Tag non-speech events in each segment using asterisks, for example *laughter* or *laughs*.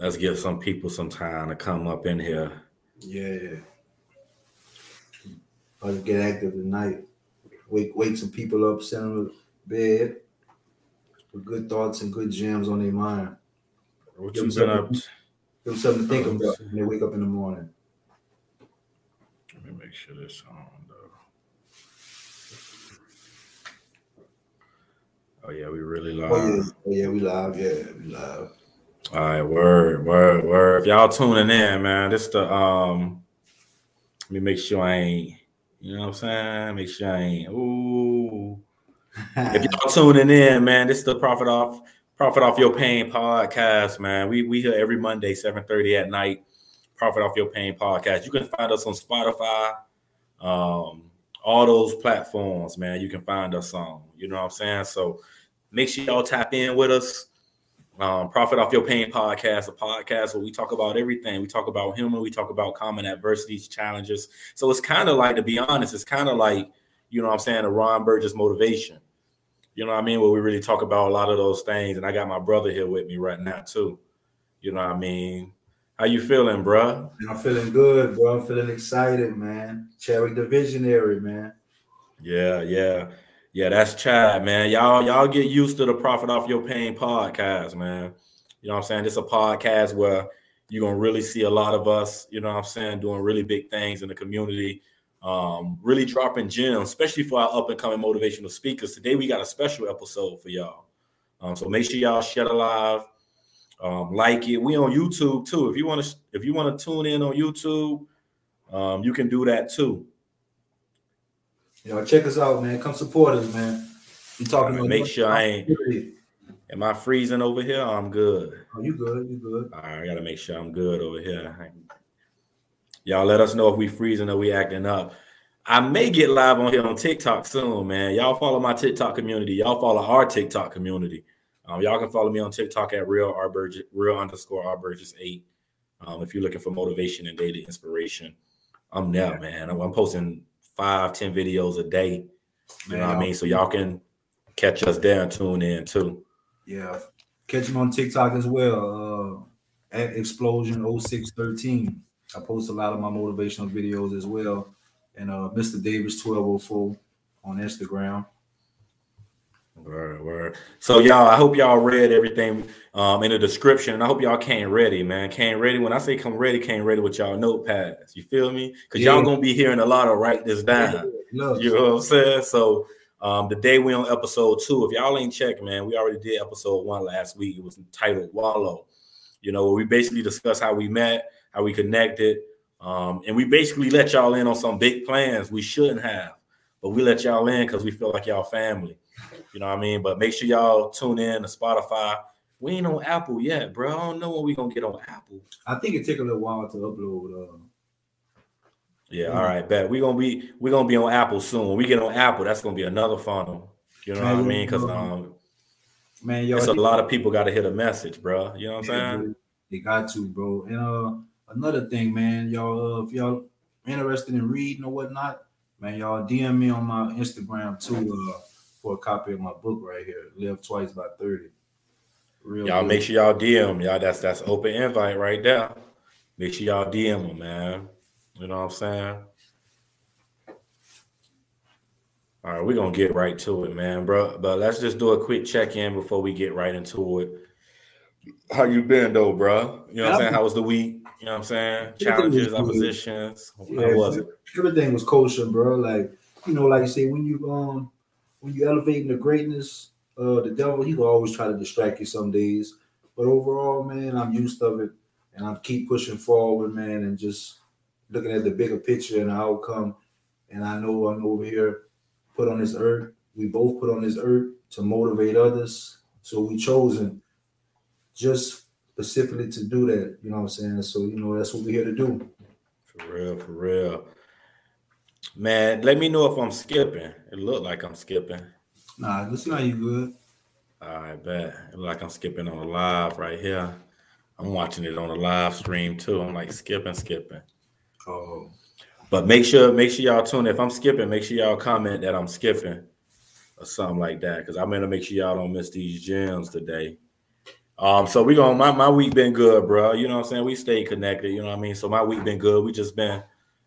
let's give some people some time to come up in here. Yeah. I'll get active tonight. Wake wake some people up, send them to bed with good thoughts and good gems on their mind. What Give you them been up? something- give them something to think Oh, about when they wake up in the morning. Let me make sure this on though. Oh yeah, we really live. Oh yeah, oh yeah, we live. Yeah, we live. All right, word, word, word. If y'all tuning in, man, this the um. Let me make sure I ain't. You know what I'm saying? Make sure I ain't. Ooh. If y'all *laughs* tuning in, man, this is the Profit Off Profit Off Your Pain podcast, man. We we here every Monday, 7:30 at night. Profit Off Your Pain podcast. You can find us on Spotify, um, all those platforms, man. You can find us on. You know what I'm saying? So make sure y'all tap in with us. Um, Profit Off Your Pain podcast, a podcast where we talk about everything. We talk about human, we talk about common adversities, challenges. So it's kind of like, to be honest, it's kind of like, you know what I'm saying, a Ron Burgess motivation. You know what I mean? Where we really talk about a lot of those things. And I got my brother here with me right now, too. You know what I mean? How you feeling, bruh? I'm feeling good, bro. I'm feeling excited, man. Cherry the visionary, man. Yeah, yeah. Yeah, that's Chad, man. Y'all, y'all get used to the Profit Off Your Pain podcast, man. You know what I'm saying? It's a podcast where you're gonna really see a lot of us, you know what I'm saying, doing really big things in the community, um, really dropping gems, especially for our up and coming motivational speakers. Today we got a special episode for y'all. Um, so make sure y'all share the live, um, like it. We on YouTube too. If you want to, if you want to tune in on YouTube, um, you can do that too. Y'all check us out, man. Come support us, man. We talking Alright, make sure I ain't- Am I freezing over here? I'm good. Oh, you good? You good? All right, I gotta make sure I'm good over here. Y'all let us know if we freezing or we acting up. I may get live on here on TikTok soon, man. Y'all follow my TikTok community. Y'all follow our TikTok community. Um, y'all can follow me on TikTok at real R Burgess, real underscore R Burgess eight. Um, if you're looking for motivation and daily inspiration, I'm there, man. I'm, I'm posting five, ten videos a day. You know what I mean? So y'all can catch us there and tune in too. Yeah. Catch him on TikTok as well. Uh, at Explosion 0613. I post a lot of my motivational videos as well. And uh, Mr. Davis 1204 on Instagram. Word, word. So y'all, I hope y'all read everything um in the description, and I hope y'all came ready, man. Came ready. When I say come ready, came ready with y'all notepads. You feel me? Because Yeah. y'all gonna be hearing a lot of write this down. Look, You know what I'm saying? So um the day we on episode two, if y'all ain't checked, man, we already did episode one last week. It was entitled Wallow. You know, we basically discussed how we met, how we connected, um, and we basically let y'all in on some big plans we shouldn't have, but we let y'all in because we feel like y'all family. You know what I mean? But make sure y'all tune in to Spotify. We ain't on Apple yet, bro. I don't know when we gonna get on Apple. I think it take a little while to upload. Uh, Yeah, Mhm. all right, bet. We're gonna be we're gonna be on Apple soon. When we get on Apple, that's gonna be another funnel. You know what I mean? Because um, man, y'all. it's a lot of people gotta hit a message, bro. You know what I'm saying? They got to, bro. And uh, another thing, man, y'all, uh, if y'all interested in reading or whatnot, man, y'all DM me on my Instagram too uh, for a copy of my book right here, Live Twice by 30. Real Y'all good. make sure y'all DM y'all. That's that's open invite right there. Make sure y'all DM them, man. You know what I'm saying? All right, we're gonna get right to it, man, bro. But let's just do a quick check-in before we get right into it. How you been though, bro? You know what I'm saying? How was the week? You know what I'm saying? Challenges, oppositions. Yeah, How was it? Everything was kosher, bro. Like, you know, like you say, when you um when you elevating the greatness, uh the devil, he will always try to distract you some days. But overall, man, I'm used of it and I keep pushing forward, man, and just looking at the bigger picture and the outcome. And I know I'm over here put on this earth. We both put on this earth to motivate others. So we chosen just specifically to do that. You know what I'm saying? So you know that's what we're here to do. For real, for real. Man, let me know if I'm skipping. It looked like I'm skipping. Nah, this now you good. I bet. It look like I'm skipping on the live right here. I'm watching it on the live stream too. I'm like skipping, skipping. Oh, But make sure, make sure y'all tune. in. If I'm skipping, make sure y'all comment that I'm skipping or something like that. Because I'm gonna make sure y'all don't miss these gems today. Um, so we going my, my week been good, bro. You know what I'm saying? We stay connected, you know what I mean? So my week been good. We just been,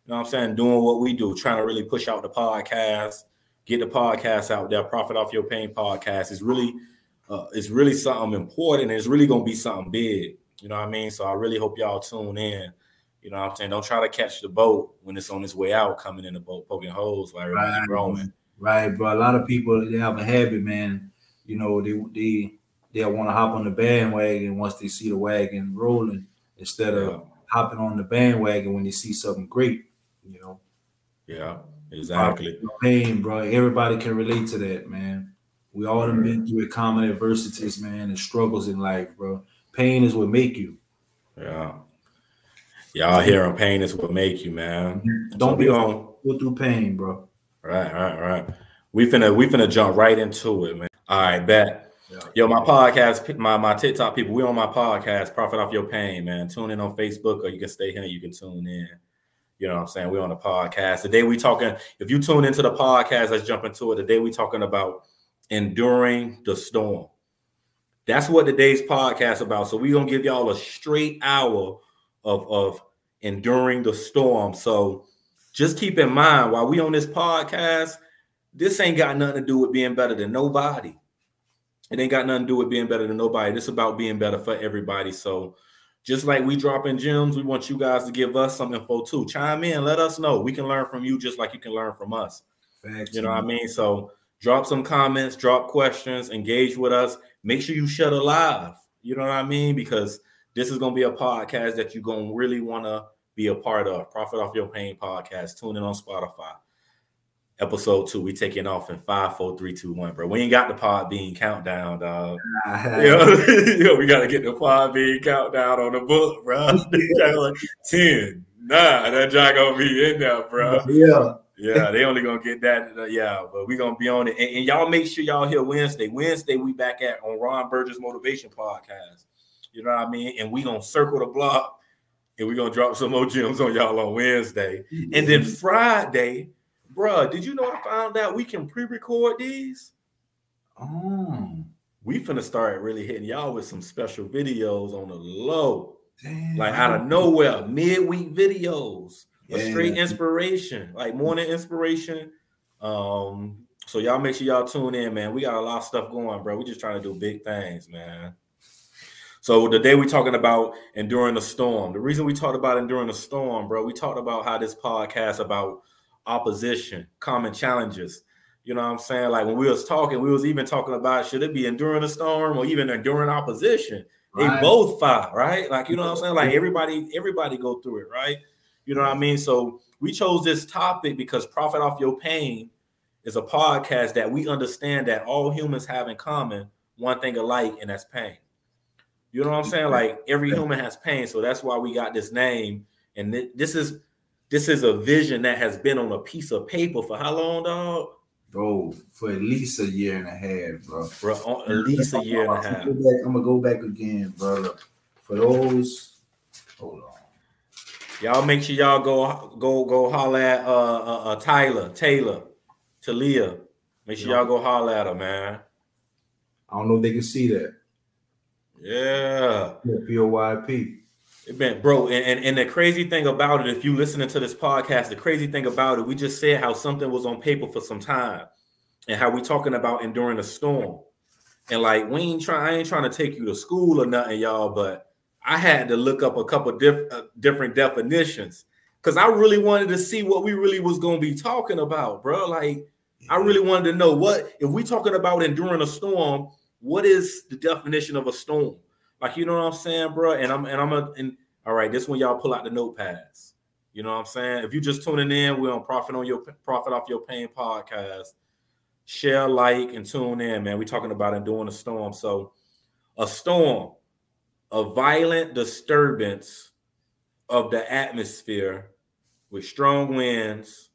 know what I'm saying, doing what we do, trying to really push out the podcast, get the podcast out there, profit off your pain podcast. is really uh it's really something important. It's really gonna be something big. You know what I mean? So I really hope y'all tune in. You know what I'm saying? Don't try to catch the boat when it's on its way out, coming in the boat, poking holes while everybody's Right. growing. Right, bro. A lot of people they have a habit, man. You know, they they they want to hop on the bandwagon once they see the wagon rolling instead of Yeah. hopping on the bandwagon when they see something great. You know, Yeah, exactly. pain, bro. Everybody can relate to that, man. We all done been through common adversities, man, and struggles in life, bro. Pain is what make you. Yeah. Y'all hearing pain is what make you, man. Don't So be on go through pain, bro. right, right, right. We finna we finna jump right into it, man. All right, bet. Yeah. Yo, my podcast, my my TikTok people, we on my podcast, Profit Off Your Pain, man. Tune in on Facebook or you can stay here, you can tune in. You know what I'm saying? we on the podcast. Today we talking, if you tune into the podcast, let's jump into it. Today we talking about enduring the storm. That's what today's podcast about. So we gonna give y'all a straight hour of, of enduring the storm. So just keep in mind while we on this podcast, this ain't got nothing to do with being better than nobody. It ain't got nothing to do with being better than nobody. This about being better for everybody. So just like we dropping gems, we want you guys to give us some info too. Chime in, let us know. We can learn from you just like you can learn from us. Facts, You know what I mean? So drop some comments, drop questions, engage with us. Make sure you shut alive. You know what I mean? Because this is gonna be a podcast that you're gonna really want to be a part of. Profit off your pain podcast. Tune in on Spotify. Episode two, we taking off in five, four, three, two, one, bro. We ain't got the pod being countdown, dog. Yeah, yeah, we gotta get the pod being countdown on the book, bro. *laughs* like 10, 9, that jack gonna be in there, bro. yeah. Yeah, they only gonna get that. uh, yeah, but we gonna be on it, and, and y'all make sure y'all here Wednesday. Wednesday we back at on Ron Burgess Motivation Podcast. You know what I mean? And we gonna circle the block, and we gonna drop some more gems on y'all on Wednesday, and then Friday, bruh, Did you know I found out we can pre-record these? Oh, We finna start really hitting y'all with some special videos on the low, damn. like out of nowhere, midweek videos. a straight inspiration, like morning inspiration. Um, so y'all make sure y'all tune in, man. We got a lot of stuff going, bro. We just trying to do big things, man. So the day we talking about enduring the storm. The reason we talked about enduring the storm, bro, we talked about how this podcast about opposition, common challenges. You know what I'm saying? Like when we was talking, we was even talking about should it be enduring the storm or even enduring opposition? They both fight, right? Like you know what I'm saying? Like everybody, everybody go through it, right? You know what I mean? So we chose this topic because Profit Off Your Pain is a podcast that we understand that all humans have in common one thing alike, and that's pain. You know what I'm saying? Like every human has pain, so that's why we got this name. And thi- this is this is a vision that has been on a piece of paper for how long, dog? bro, for at least a year and a half, bro. Bro, at least a year and a half. I'm gonna, go back, I'm gonna go back again, brother. For those, hold on. Y'all make sure y'all go go go holler at uh, uh, uh Tyler, Taylor, Talia. Make sure y'all go holler at her, man. I don't know if they can see that. Yeah. P O Y P. It been bro, and, and and the crazy thing about it, if you listening to this podcast, the crazy thing about it, we just said how something was on paper for some time, and how we talking about enduring a storm, and like we ain't trying, I ain't trying to take you to school or nothing, y'all, but I had to look up a couple diff, uh, different definitions because I really wanted to see what we really was gonna be talking about, bro. Like I really wanted to know what if we talking about enduring a storm, what is the definition of a storm? Like you know what I'm saying, bro? And I'm and I'm a and all right, this when y'all pull out the notepads. You know what I'm saying? If you just tuning in, we're on Profit on Your Profit Off Your Pain podcast. Share, like, and tune in, man. We're talking about enduring a storm. So a storm, a violent disturbance of the atmosphere with strong winds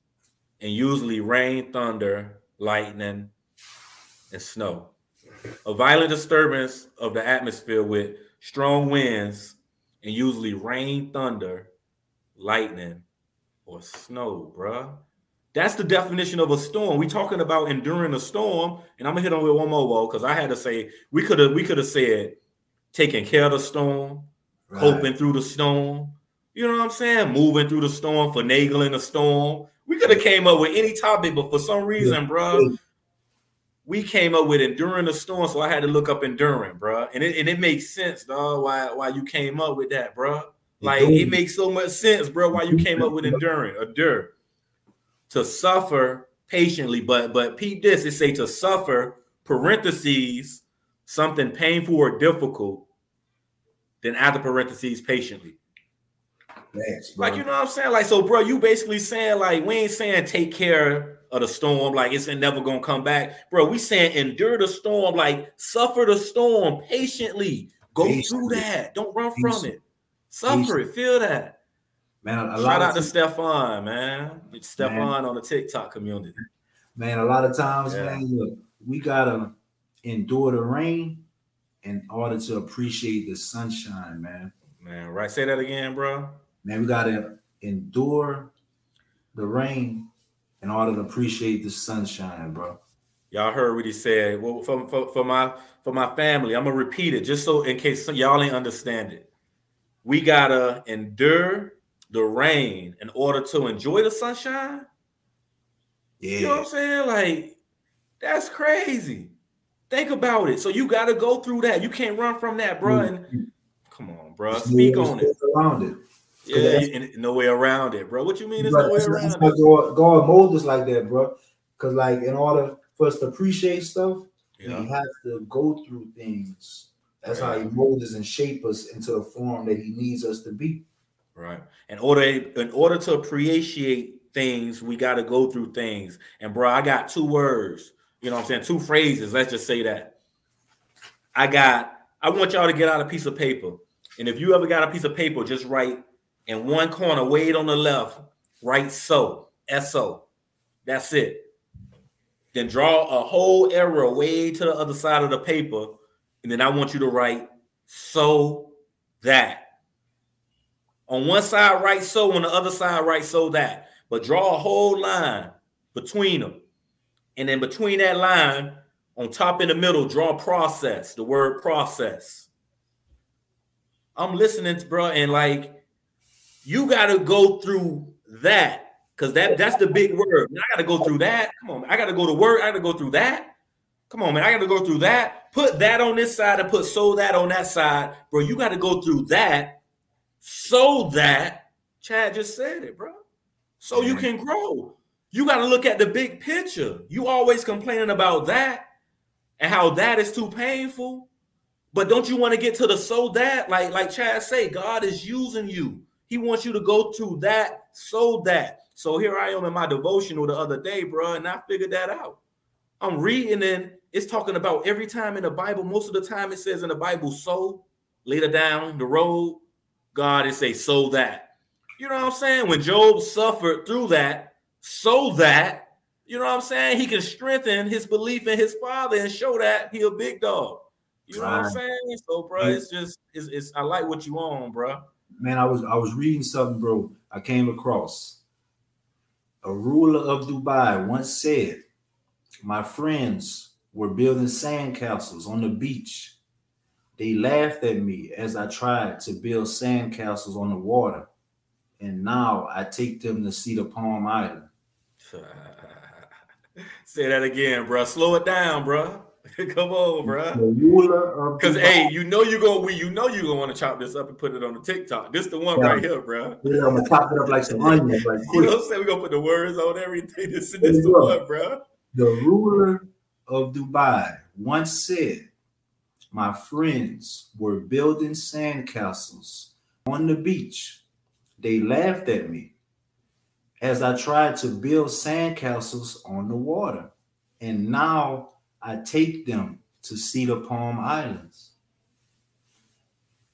and usually rain, thunder, lightning, and snow. A violent disturbance of the atmosphere with strong winds and usually rain, thunder, lightning, or snow, bruh. That's the definition of a storm. We talking about enduring a storm, and I'm gonna hit on with one more because I had to say we could have we could have said taking care of the storm, right. coping through the storm. You know what I'm saying? Moving through the storm, finagling the storm. We could have came up with any topic, but for some reason, yeah. bro, we came up with enduring the storm. So I had to look up enduring, bro, and it, and it makes sense, dog. Why why you came up with that, bro? Like it makes so much sense, bro. Why you came up with enduring, endure, to suffer patiently. But but peep this, it say to suffer parentheses something painful or difficult, then after parentheses patiently. Thanks, like you know what I'm saying? Like so, bro, you basically saying like we ain't saying take care of the storm, like it's never gonna come back, bro. We saying endure the storm, like suffer the storm patiently. Go patiently. through that. Don't run patiently. from it. Suffer patiently. it. Feel that. Man, a shout out to Stefan, man. Stefan on the TikTok community. Man, a lot of times, yeah. man, look, we gotta endure the rain in order to appreciate the sunshine, man. Man, right. Say that again, bro. Man, we gotta endure the rain in order to appreciate the sunshine, bro. Y'all heard what he said. Well, for, for, for my for my family, I'm gonna repeat it just so in case y'all ain't understand it. We gotta endure the rain in order to enjoy the sunshine. Yeah. You know what I'm saying? Like, that's crazy. Think about it. So you got to go through that. You can't run from that, bro. And come on, bro. Speak on it. Around it. Yeah, no way around it, bro. What you mean? There's no way around it. God, God mold us like that, bro. Because like in order for us to appreciate stuff, yeah. we have to go through things. That's right. how He molds us and shape us into the form that He needs us to be. Right. In order, in order to appreciate things, we got to go through things. And bro, I got two words you know what I'm saying? Two phrases. Let's just say that. I got, I want y'all to get out a piece of paper. And if you ever got a piece of paper, just write in one corner, way on the left, right so, S-O. That's it. Then draw a whole arrow way to the other side of the paper. And then I want you to write so that. On one side, write so, on the other side, write so that. But draw a whole line between them. And then between that line, on top in the middle, draw process, the word process. I'm listening, to, bro, and like you got to go through that because that that's the big word. I got to go through that. Come on, I got to go to work. I got to go through that. Come on, man, I got to go through that. Put that on this side and put so that on that side, bro. You got to go through that so that Chad just said it, bro. So you can grow. You got to look at the big picture. You always complaining about that and how that is too painful. But don't you want to get to the so that, like like Chad say, God is using you. He wants you to go to that so that. So here I am in my devotional the other day, bro, and I figured that out. I'm reading and it's talking about every time in the Bible. Most of the time it says in the Bible, so later down the road, God is say so that. You know what I'm saying? When Job suffered through that, so that you know what I'm saying he can strengthen his belief in his father and show that he a big dog. You know right. what I'm saying? So, bro, it's just it's, it's I like what you on, bro. Man, I was I was reading something, bro. I came across a ruler of Dubai once said, "My friends were building sandcastles on the beach. They laughed at me as I tried to build sandcastles on the water, and now I take them to Cedar Palm Island." *laughs* Say that again, bro. Slow it down, bro. *laughs* Come on, bro. Uh, because hey, you know you're gonna you know you're gonna want to chop this up and put it on the TikTok. This the one yeah. right here, bro. Yeah, I'm gonna chop it up like some onions. Like *laughs* you know what I'm saying? We're gonna put the words on everything. *laughs* This, this is the one, bro. The ruler of Dubai once said, My friends were building sandcastles on the beach. They laughed at me as I tried to build sandcastles on the water. And now I take them to Cedar Palm Islands.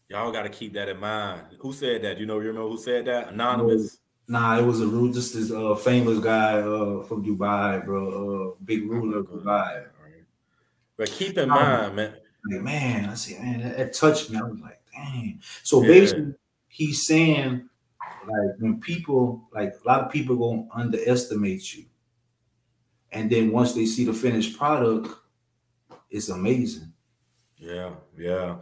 Y'all got to keep that in mind. Who said that? You know, you know who said that? Anonymous. Nah, it was a rule. Just this uh, famous guy uh, from Dubai, bro. Uh, big ruler of Dubai. But keep in mind, man. Like, man, I said, man, that, that, touched me. I was like, dang. So yeah. basically, he's saying like when people, like a lot of people gonna underestimate you. And then once they see the finished product, it's amazing. Yeah, yeah.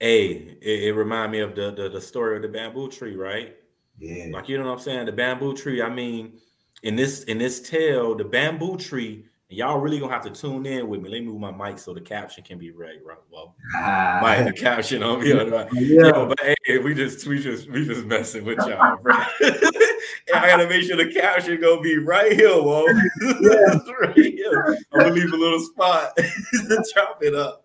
Hey, it, it remind me of the, the the story of the bamboo tree, right? Yeah. Like you know what I'm saying? The bamboo tree. I mean, in this in this tale, the bamboo tree. Y'all really gonna have to tune in with me. Let me move my mic so the caption can be read right. Well, Ah, mic the caption on me. the- *laughs* yeah. Yo, but hey, we just we just we just messing with y'all, bro. *laughs* and I gotta make sure the caption gonna be right here, whoa. *laughs* right here. I'm gonna leave a little spot to chop it up.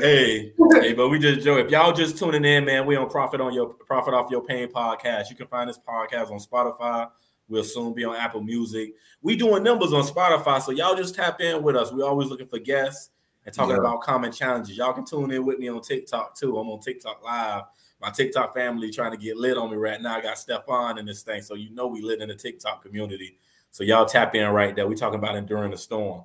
Hey, hey, but we just Joe. If y'all just tuning in, man, we on Profit on Your Profit Off Your Pain podcast. You can find this podcast on Spotify. We'll soon be on Apple Music. We doing numbers on Spotify, so y'all just tap in with us. We always looking for guests and talking Yeah. about common challenges. Y'all can tune in with me on TikTok too. I'm on TikTok live. My TikTok family trying to get lit on me right now. I got Stefan in this thing, so you know we lit in the TikTok community. So y'all tap in right there. We talking about enduring the storm.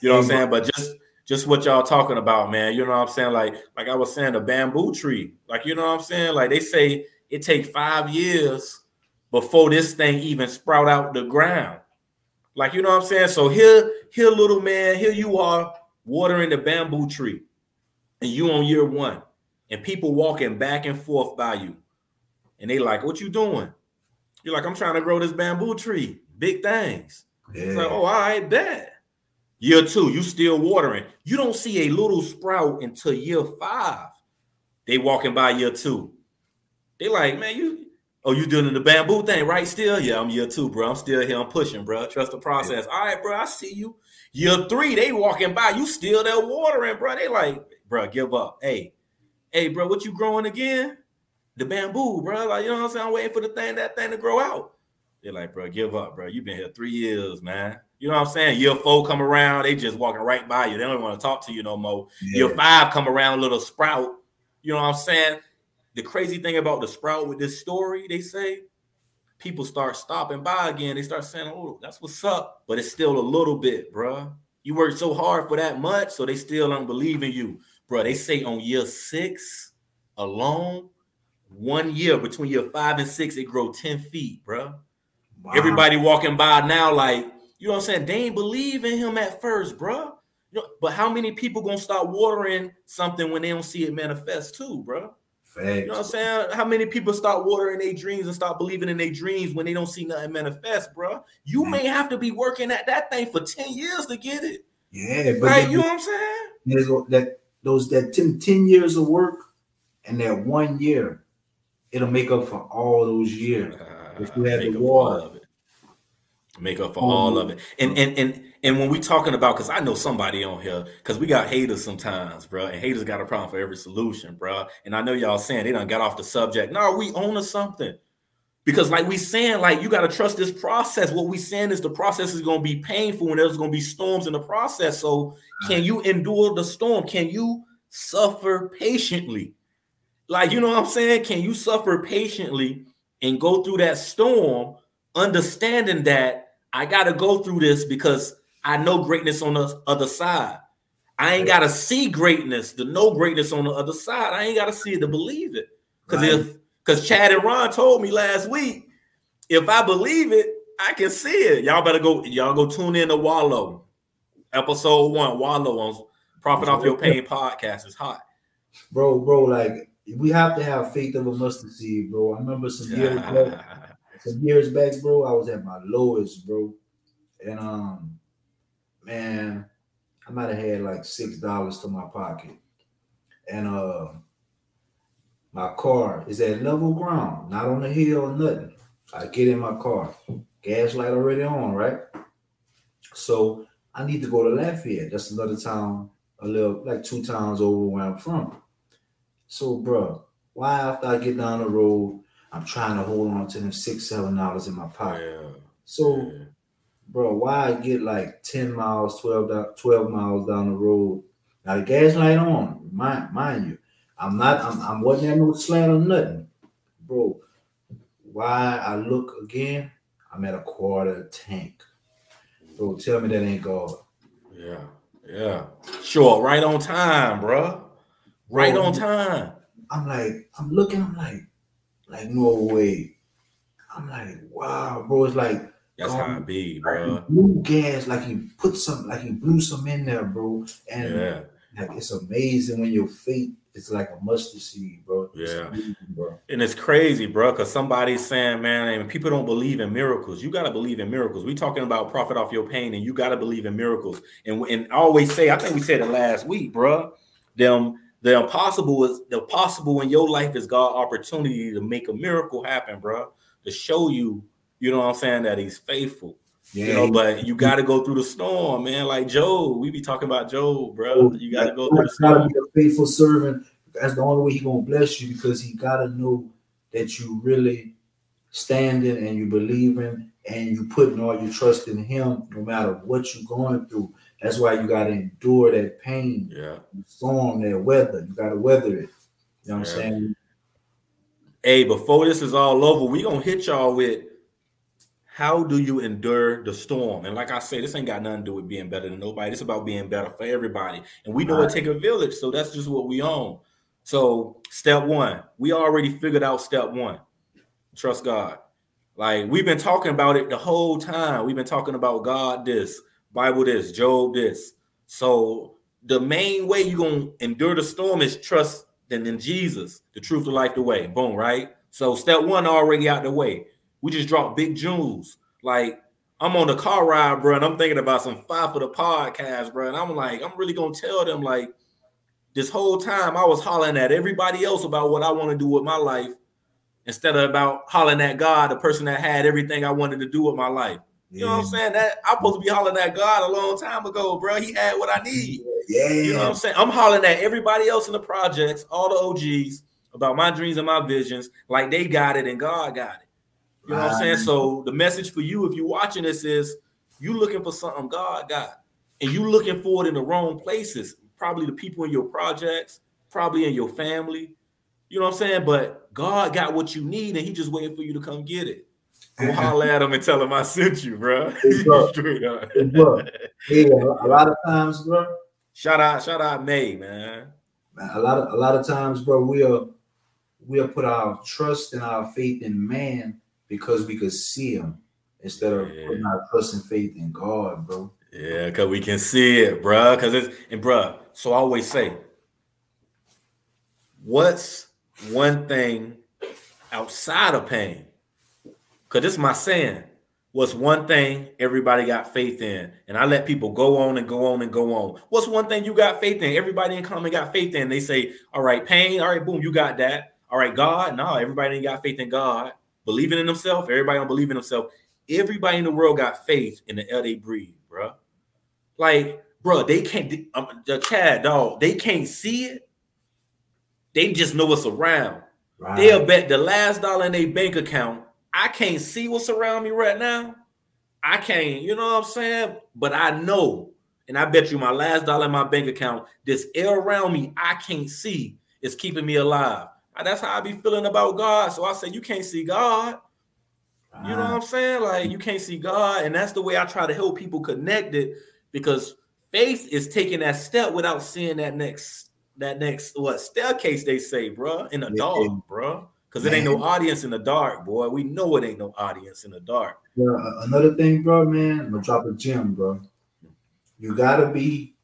You know what I'm saying? But just just what y'all talking about, man. You know what I'm saying? Like like I was saying, the bamboo tree. Like you know what I'm saying? Like they say it take five years before this thing even sprout out the ground. Like you know what I'm saying? So here, here, little man, here you are watering the bamboo tree, and you on year one, and people walking back and forth by you, and they like, "What you doing?" You're like, "I'm trying to grow this bamboo tree, big things." It's like, "Oh, I bet." Year two, you still watering. You don't see a little sprout until year five. They walking by year two. They like, man, you oh, you doing the bamboo thing, right? Still, yeah, I'm year two, bro. I'm still here. I'm pushing, bro. Trust the process. All right, bro. I see you. Year three, they walking by. You still there watering, bro. They like, bro, give up. Hey, hey, bro, what you growing again? The bamboo, bro. Like, you know what I'm saying? I'm waiting for the thing, that thing to grow out. They're like, bro, give up, bro. You've been here three years, man. You know what I'm saying? Year four come around, they just walking right by you. They don't want to talk to you no more. Yeah. Year five come around, little sprout. You know what I'm saying? The crazy thing about the sprout with this story, they say people start stopping by again. They start saying, "Oh, that's what's up," but it's still a little bit, bruh. You worked so hard for that much, so they still don't believe in you, bruh. They say on year six alone, one year between year five and six, it grow ten feet, bruh. Wow. Everybody walking by now, like, you know what I'm saying? They ain't believe in him at first, bro. You know, but how many people gonna start watering something when they don't see it manifest too, bro? Facts. You know what I'm saying? How many people start watering their dreams and start believing in their dreams when they don't see nothing manifest, bro? You mm. may have to be working at that thing for 10 years to get it. Yeah, but Right? You know what I'm saying? there's that those that 10, 10 years of work and that one year, it'll make up for all those years. Ah, if you Make the up for all water. of it. Make up for Oh, all of it. And and and and when we talking about, because I know somebody on here, because we got haters sometimes, bro. And haters got a problem for every solution, bro. And I know y'all saying they done got off the subject. No, we own something. Because like we saying, like you got to trust this process. What we saying is the process is going to be painful and there's going to be storms in the process. So can you endure the storm? Can you suffer patiently? Like, you know what I'm saying? Can you suffer patiently and go through that storm, understanding that I got to go through this because I know greatness on the other side. I ain't got to see greatness to know greatness on the other side. I ain't got to see it to believe it. Because Right. if because Chad and Ron told me last week, if I believe it, I can see it. Y'all better go, y'all go tune in to Wallow. Episode one, Wallow on Profit Off Your Pain podcast is hot. Bro, bro, like we have to have faith of a mustard seed, bro. I remember some years *laughs* back, some years back, bro, I was at my lowest, bro. And um, man, I might have had like six dollars to my pocket. And uh my car is at level ground, not on the hill or nothing. I get in my car, gas light already on, right? So I need to go to Lafayette. That's another town, a little like two towns over where I'm from. So, bro, why after I get down the road, I'm trying to hold on to them six, seven dollars in my pocket. Yeah. So, bro, why I get like 10 miles, 12, 12 miles down the road? Now the gas light on, mind, mind you. I'm not, I'm, I'm wasn't at no slant or nothing. Bro, why I look again, I'm at a quarter tank. Bro, tell me that ain't God. Yeah, yeah. Sure, right on time, bro. Right Bro, on time. I'm like, I'm looking, I'm like, like, no way. I'm like, wow, bro. It's like That's Um, how it be, bro. blew gas, like he put some, like he blew some in there, bro. And Yeah, like it's amazing when your feet it's like a mustard seed, bro. Yeah. amazing, bro. And it's crazy, bro, because somebody's saying, man, and people don't believe in miracles. You got to believe in miracles. We talking about profit off your pain, and you got to believe in miracles. And, and I always say, I think we said it last week, bro. Them the impossible is the possible in your life is God opportunity to make a miracle happen, bro. To show you, you know what I'm saying, that He's faithful. Yeah, You know, but you got to go through the storm, man. Like Job, we be talking about Job, bro. Oh, you got to go through the You gotta storm. be a faithful servant. That's the only way he gonna bless you because he gotta know that you really standing and you believing and you putting all your trust in him no matter what you're going through. That's why you gotta endure that pain, Yeah. the storm, that weather. You gotta weather it. You know what Yeah. I'm saying? Hey, before this is all over, we gonna hit y'all with how do you endure the storm? And like I say, this ain't got nothing to do with being better than nobody. It's about being better for everybody. And we know it Right. take a village, so that's just what we own. So step one, we already figured out step one. Trust God. Like we've been talking about it the whole time. We've been talking about God this, Bible this, Job this. So the main way you're gonna endure the storm is trust in, in Jesus, the truth, the life, the way. Boom, right? So step one already out the way. We just dropped big jewels. Like I'm on the car ride, bro, and I'm thinking about some five for the podcast, bro. And I'm like, I'm really gonna tell them like this whole time I was hollering at everybody else about what I want to do with my life instead of about hollering at God, the person that had everything I wanted to do with my life. You know what I'm saying? That I'm supposed to be hollering at God a long time ago, bro. He had what I need. Yeah. You know what I'm saying? I'm hollering at everybody else in the projects, all the OGs, about my dreams and my visions, like they got it and God got it. You know what I'm saying? So the message for you, if you're watching this, is you looking for something God got, and you looking for it in the wrong places. Probably the people in your projects, probably in your family. You know what I'm saying? But God got what you need, and He just waiting for you to come get it. Go *laughs* holler at him and tell him I sent you, *laughs* bro. Straight up. Hey, a lot of times, bro. Shout out, shout out, May, man. Man, a lot of a lot of times, bro, we'll we'll put our trust and our faith in man because we could see him instead of Yeah. putting our trust and faith in God, bro. Yeah, cause we can see it, bro. Cause it's and bro. So I always say, what's one thing outside of pain? Cause this is my saying. What's one thing everybody got faith in? And I let people go on and go on and go on. What's one thing you got faith in? Everybody in common got faith in. They say, all right, pain, all right, boom, you got that. All right, God, no, everybody ain't got faith in God. Believing in themselves, everybody don't believe in themselves. Everybody in the world got faith in the air they breathe, bruh. Like, bro, they can't. Um, the cat dog, they can't see it. They just know what's around. Right. They'll bet the last dollar in their bank account. I can't see what's around me right now. I can't, you know what I'm saying? But I know, and I bet you my last dollar in my bank account, this air around me, I can't see, is keeping me alive. And that's how I be feeling about God. So I say, you can't see God. You know ah. what I'm saying? Like you can't see God, and that's the way I try to help people connect it because faith is taking that step without seeing that next that next what staircase they say, bro, in the Yeah. dark, bro. Because it ain't no audience in the dark, boy. We know it ain't no audience in the dark. A- another thing, bro, man, I'm gonna drop a gem, bro. You gotta be,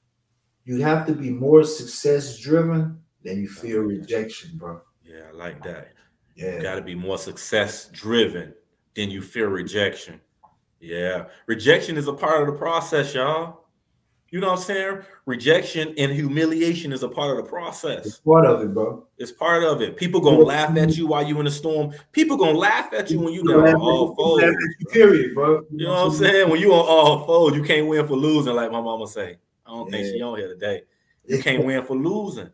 you have to be more success driven than you fear rejection, bro. Yeah, I like that. Yeah, You got to be more success driven than you fear rejection. Yeah, rejection is a part of the process, y'all. You know what I'm saying? Rejection and humiliation is a part of the process. it's part of it, bro. It's part of it. People gonna laugh at you while you in the storm. People gonna laugh at you when you down on all fours. Period, bro. You know what I'm saying? When you on all fours, you can't win for losing, like my mama say. I don't think she on here today. You can't win for losing.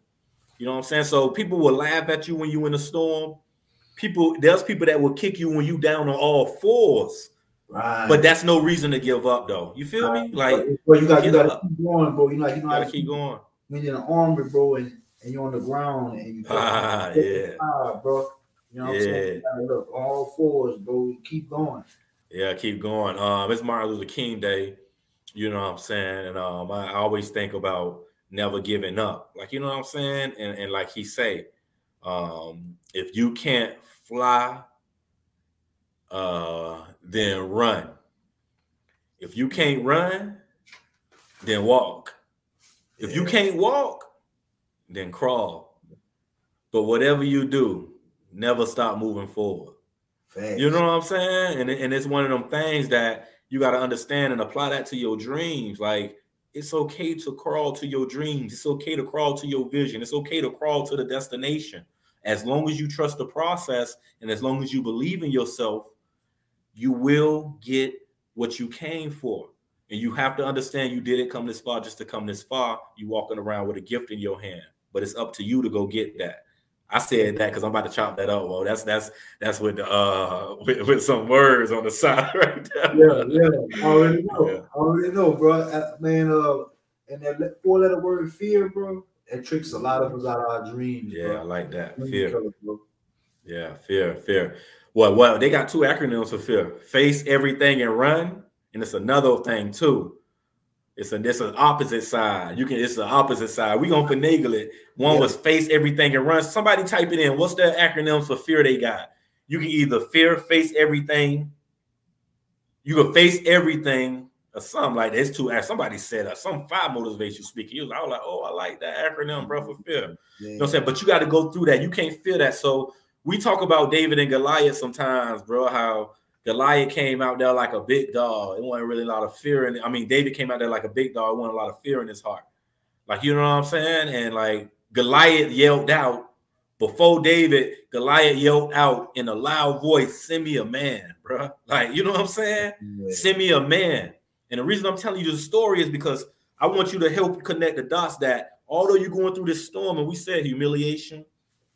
You know what I'm saying? So people will laugh at you when you in the storm. People, there's people that will kick you when you down on all fours. Right. But that's no reason to give up, though. You feel me? Like you you got you got to keep going, bro. You know, you know how gotta keep going. when you're in the army, bro, and, and you're on the ground and you *laughs* Ah, yeah. Ah, bro. You know what I'm saying? You look all fours, bro. Keep going. Yeah, keep going. Um, it's Martin Luther King Day. You know what I'm saying? And um, I always think about never giving up. Like, you know what I'm saying? And and like he say, um, if you can't fly, uh, then run. If you can't run, then walk. If you can't walk, then crawl. But whatever you do, never stop moving forward. Facts. You know what I'm saying? And, and it's one of them things that you got to understand and apply that to your dreams. Like it's okay to crawl to your dreams. It's okay to crawl to your vision. It's okay to crawl to the destination. As long as you trust the process and as long as you believe in yourself, you will get what you came for. And you have to understand you didn't come this far just to come this far. You walking around with a gift in your hand, but it's up to you to go get that. I said that because I'm about to chop that up. Well, that's that's that's with uh *laughs* with, with some words on the side *laughs* right there. Yeah, yeah. I already know. Yeah. I already know, bro. Uh, man, uh, and that four letter word fear, bro, it tricks a lot of us out of our dreams. Yeah, bro. I like that. Fear. yeah, fear, fear. Well, well, they got two acronyms for fear: face everything and run, and it's another thing too. It's a it's an opposite side. You can it's the opposite side. We gonna finagle it. One yeah. was face everything and run. Somebody type it in. What's the acronyms for fear they got? You can either fear, face everything. You can face everything or something like that. It's two. Somebody said uh, some five motivation speaking. Was, I was like, oh, I like that acronym, bro, for fear. Yeah. You know what I'm saying? But you got to go through that. You can't feel that. So we talk about David and Goliath sometimes, bro. How Goliath came out there like a big dog. It wasn't really a lot of fear in it. I mean, David came out there like a big dog. It wasn't a lot of fear in his heart. Like, you know what I'm saying? And like Goliath yelled out before David, Goliath yelled out in a loud voice, send me a man, bro. Like, you know what I'm saying? Yeah. Send me a man. And the reason I'm telling you the story is because I want you to help connect the dots that although you're going through this storm, and we said humiliation,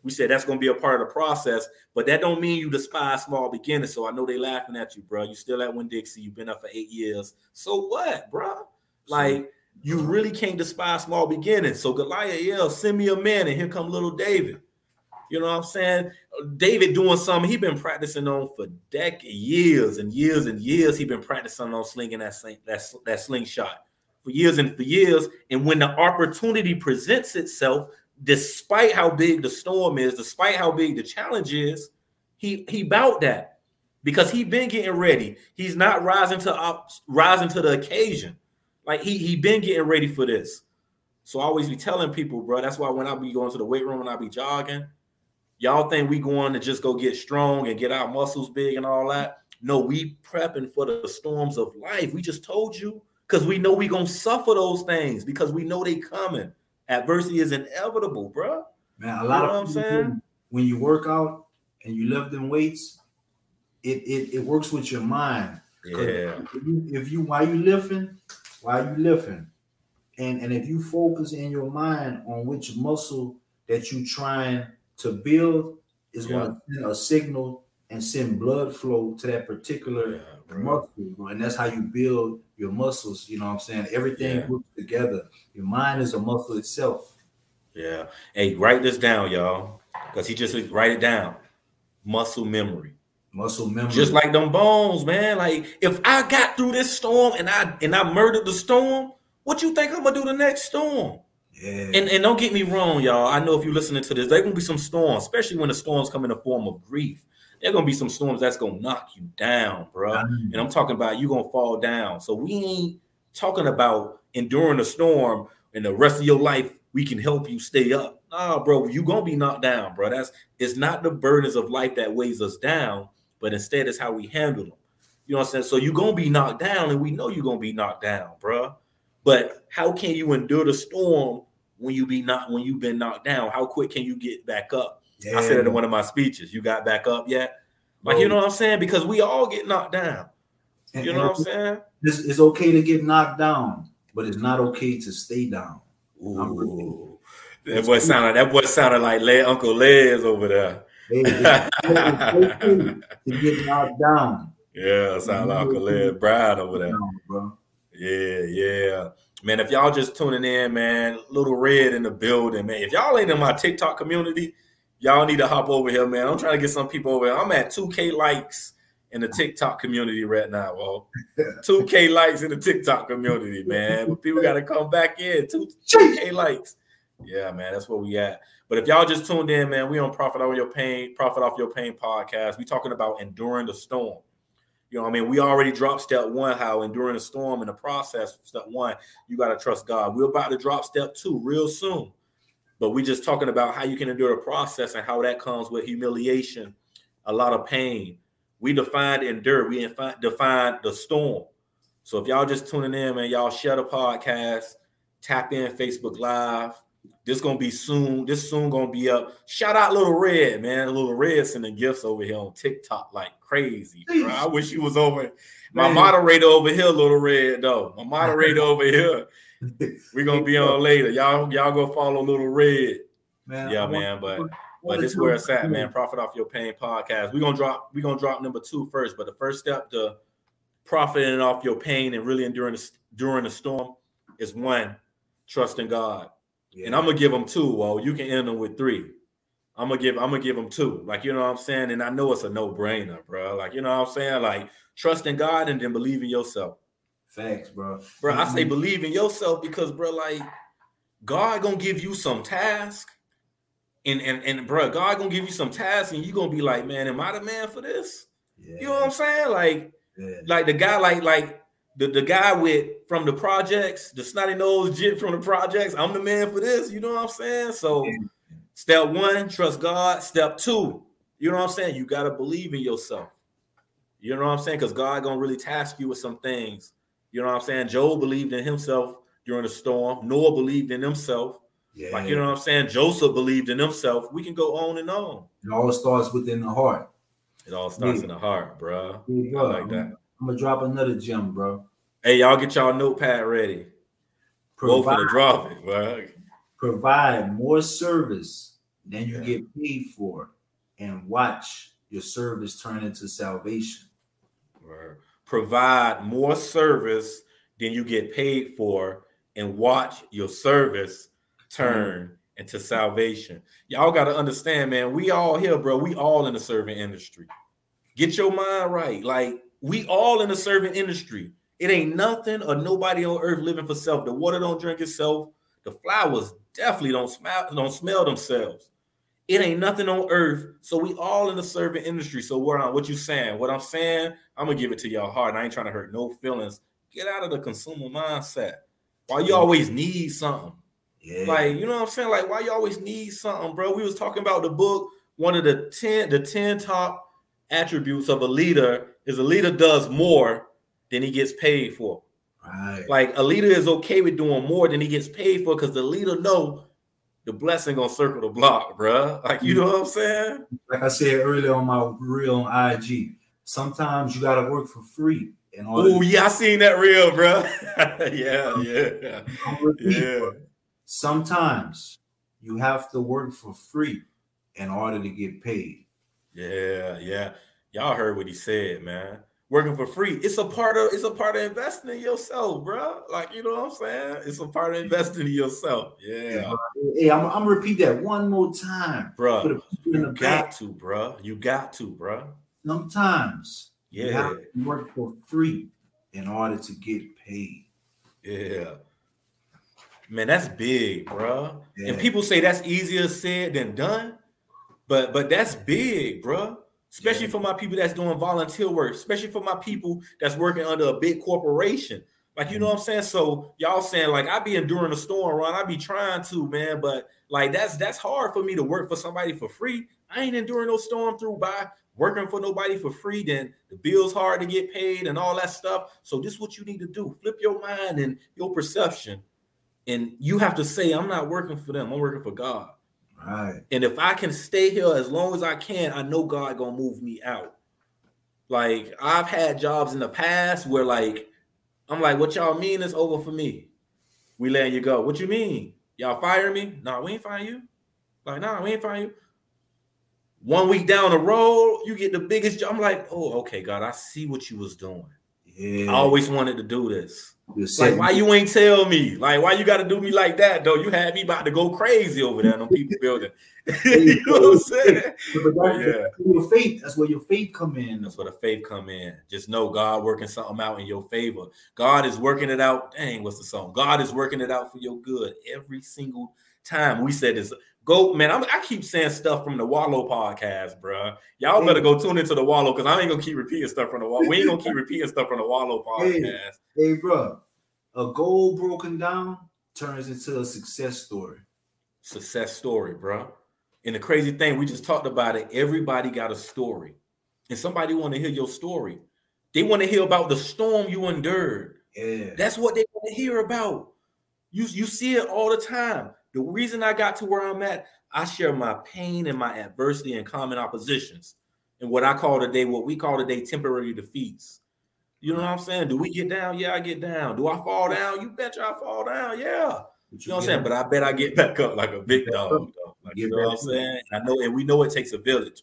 we said that's going to be a part of the process, but that don't mean you despise small beginners. So I know they laughing at you, bro. You still at Winn-Dixie. You've been up for eight years. So what, bro? Like you really can't despise small beginnings. So Goliath "Send me a man," and here come little David. You know what I'm saying? David doing something he been practicing on for decades, years and years and years. He been practicing on slinging that sling, that that slingshot for years and for years. And when the opportunity presents itself, despite how big the storm is, despite how big the challenge is, he he bout that because he been getting ready. He's not rising to uh, rising to the occasion. Like he he been getting ready for this. So I always be telling people, bro. That's why when I be going to the weight room and I be jogging, y'all think we going to just go get strong and get our muscles big and all that. No, we prepping for the storms of life. We just told you because we know we gonna suffer those things because we know they coming. Adversity is inevitable, bro. Man, a lot you know of I'm saying when you work out and you lift them weights, it it, it works with your mind. Yeah. If you, if you while you lifting, while you lifting, and and if you focus in your mind on which muscle that you trying to build is yeah. going to send a signal and send blood flow to that particular yeah, muscle, bro. and that's how you build your muscles. You know what I'm saying? Everything yeah. works together. Your mind is a muscle itself. Yeah. Hey, write this down, y'all, because he just write it down. Muscle memory. Muscle memory. Just like them bones, man. Like if I got through this storm and I and I murdered the storm, what you think I'm gonna do the next storm? Yeah. And and don't get me wrong, y'all. I know if you're listening to this, there gonna be some storms, especially when the storms come in the form of grief there gonna be some storms that's gonna knock you down, bro. And I'm talking about you gonna fall down. So we ain't talking about enduring a storm and the rest of your life we can help you stay up. Nah, bro, you gonna be knocked down, bro. That's it's not the burdens of life that weighs us down, but instead it's how we handle them. You know what I'm saying? So you're gonna be knocked down, and we know you're gonna be knocked down, bro. But how can you endure the storm when you be not when you've been knocked down? How quick can you get back up? Yeah. I said it in one of my speeches. You got back up yet? Like, you know what I'm saying? Because we all get knocked down. And, you know what I'm saying? It's, it's okay to get knocked down, but it's not okay to stay down. Ooh. That boy sounded that boy sounded like Le, Uncle Les over there. To get knocked down. *laughs* Yeah, sound like Uncle Les Brown over there. Down, yeah, yeah. Man, if y'all just tuning in, man, little red in the building, man. If y'all ain't in my TikTok community, y'all need to hop over here, man. I'm trying to get some people over here. I'm at 2K likes in the TikTok community right now. Well, *laughs* 2K likes in the TikTok community, man. But people got to come back in. 2K likes. Yeah, man, that's where we at. But if y'all just tuned in, man, we on Profit Off Your Pain, Profit Off Your Pain podcast. We talking about enduring the storm. You know, I mean, we already dropped step one, how enduring the storm in the process. Step one, you got to trust God. We're about to drop step two real soon. But we're just talking about how you can endure the process and how that comes with humiliation, a lot of pain. We defined endure. We defined the storm. So if y'all just tuning in, man, y'all share the podcast, tap in Facebook Live. This gonna be soon. This soon gonna be up. Shout out Little Red, man. Little Red sending gifts over here on TikTok like crazy. Bro. I wish he was over. My man. moderator over here, Little Red, though. My moderator *laughs* over here. *laughs* We're gonna be on later. Y'all, y'all go follow Little Red. Man, yeah, man. But but this where it's at, man. Profit off your pain podcast. We're gonna drop, we're gonna drop number two first. But the first step to profiting off your pain and really enduring the, during the storm is one, trusting God. Yeah. And I'm gonna give them two. Well, you can end them with three. I'm gonna give I'm gonna give them two. Like you know what I'm saying, and I know it's a no brainer, bro. Like you know what I'm saying, like trust in God and then believe in yourself. Facts, bro. Bro, I say believe in yourself because, bro, like God gonna give you some task, and and and bro, God gonna give you some task, and you gonna be like, man, am I the man for this? Yeah. You know what I'm saying? Like, yeah. like the guy, like like the, the guy with from the projects, the snotty nose jit from the projects. I'm the man for this. You know what I'm saying? So, yeah. step one, trust God. Step two, you know what I'm saying? You gotta believe in yourself. You know what I'm saying? Because God gonna really task you with some things. You know what I'm saying? Job believed in himself during the storm. Noah believed in himself. Yeah. Like you know what I'm saying? Joseph believed in himself. We can go on and on. It all starts within the heart. It all starts yeah. in the heart, bro. I like that. I'm gonna drop another gem, bro. Hey, y'all get y'all notepad ready. Provide, Both for the drop it, bro. Provide more service than you yeah. get paid for, and watch your service turn into salvation. Right. Provide more service than you get paid for, and watch your service turn mm-hmm. into salvation. Y'all got to understand, man. We all here, bro. We all in the serving industry. Get your mind right. Like we all in the serving industry. It ain't nothing or nobody on earth living for self. The water don't drink itself. The flowers definitely don't smell don't smell themselves. It ain't nothing on earth. So we all in the serving industry. So what I'm what you saying? What I'm saying, I'm gonna give it to y'all hard. I ain't trying to hurt no feelings. Get out of the consumer mindset. Why you always need something? Yeah. Like, you know what I'm saying? Like, why you always need something, bro? We was talking about the book. One of the 10, the 10 top attributes of a leader is a leader does more than he gets paid for. Right. Like a leader is okay with doing more than he gets paid for because the leader know the blessing gonna circle the block, bro. Like you mm. know what I'm saying? Like I said earlier on my reel on IG, sometimes you gotta work for free. Oh yeah, I seen that reel, bro. *laughs* yeah, yeah, yeah. Sometimes you have to work for free in order to get paid. Yeah, yeah. Y'all heard what he said, man. Working for free. It's a part of it's a part of investing in yourself, bro. Like you know what I'm saying? It's a part of investing in yourself. Yeah. Hey, I'm, I'm gonna repeat that one more time, bro. You got to, bro. You got to, bro. Sometimes, yeah, you work for free in order to get paid. Yeah. Man, that's big, bro. Yeah. And people say that's easier said than done. But but that's big, bro. Especially yeah. for my people that's doing volunteer work, especially for my people that's working under a big corporation. Like, you know mm-hmm. what I'm saying? So y'all saying like I be enduring a storm Ron. I be trying to, man, but like that's that's hard for me to work for somebody for free. I ain't enduring no storm through by working for nobody for free. Then the bills hard to get paid and all that stuff. So this is what you need to do: flip your mind and your perception, and you have to say, "I'm not working for them. I'm working for God." Right. And if I can stay here as long as I can, I know God gonna move me out. Like I've had jobs in the past where like I'm like, what y'all mean is over for me. We letting you go. What you mean? Y'all fire me? Nah, we ain't fire you. Like, nah, we ain't fire you. One week down the road, you get the biggest job. I'm like, oh, okay, God, I see what you was doing. Yeah. I always wanted to do this. Like, why you ain't tell me? Like, why you got to do me like that, though? You had me about to go crazy over there on people *laughs* building. *laughs* you know what I'm saying? *laughs* yeah. Your faith. That's where your faith come in. That's where the faith come in. Just know God working something out in your favor. God is working it out. Dang, what's the song? God is working it out for your good every single time. We said this. Go, man. I'm, i keep saying stuff from the Wallow podcast, bro. Y'all better go tune into the Wallow because I ain't gonna keep repeating stuff from the Wallow. We ain't gonna keep *laughs* repeating stuff from the Wallow podcast. Hey, hey, bro. A goal broken down turns into a success story. success story, bro. And the crazy thing, we just talked about it. Everybody got a story, and somebody want to hear your story. They want to hear about the storm you endured. Yeah. That's what they want to hear about. You you see it all the time. The reason I got to where I'm at, I share my pain and my adversity and common oppositions, and what I call today, what we call today, temporary defeats. You know what I'm saying? Do we get down? Yeah, I get down. Do I fall down? You betcha I fall down. Yeah. But You know what I'm saying? But I bet I get back up like a big dog. Like, you know what I'm saying? And I know, and we know it takes a village.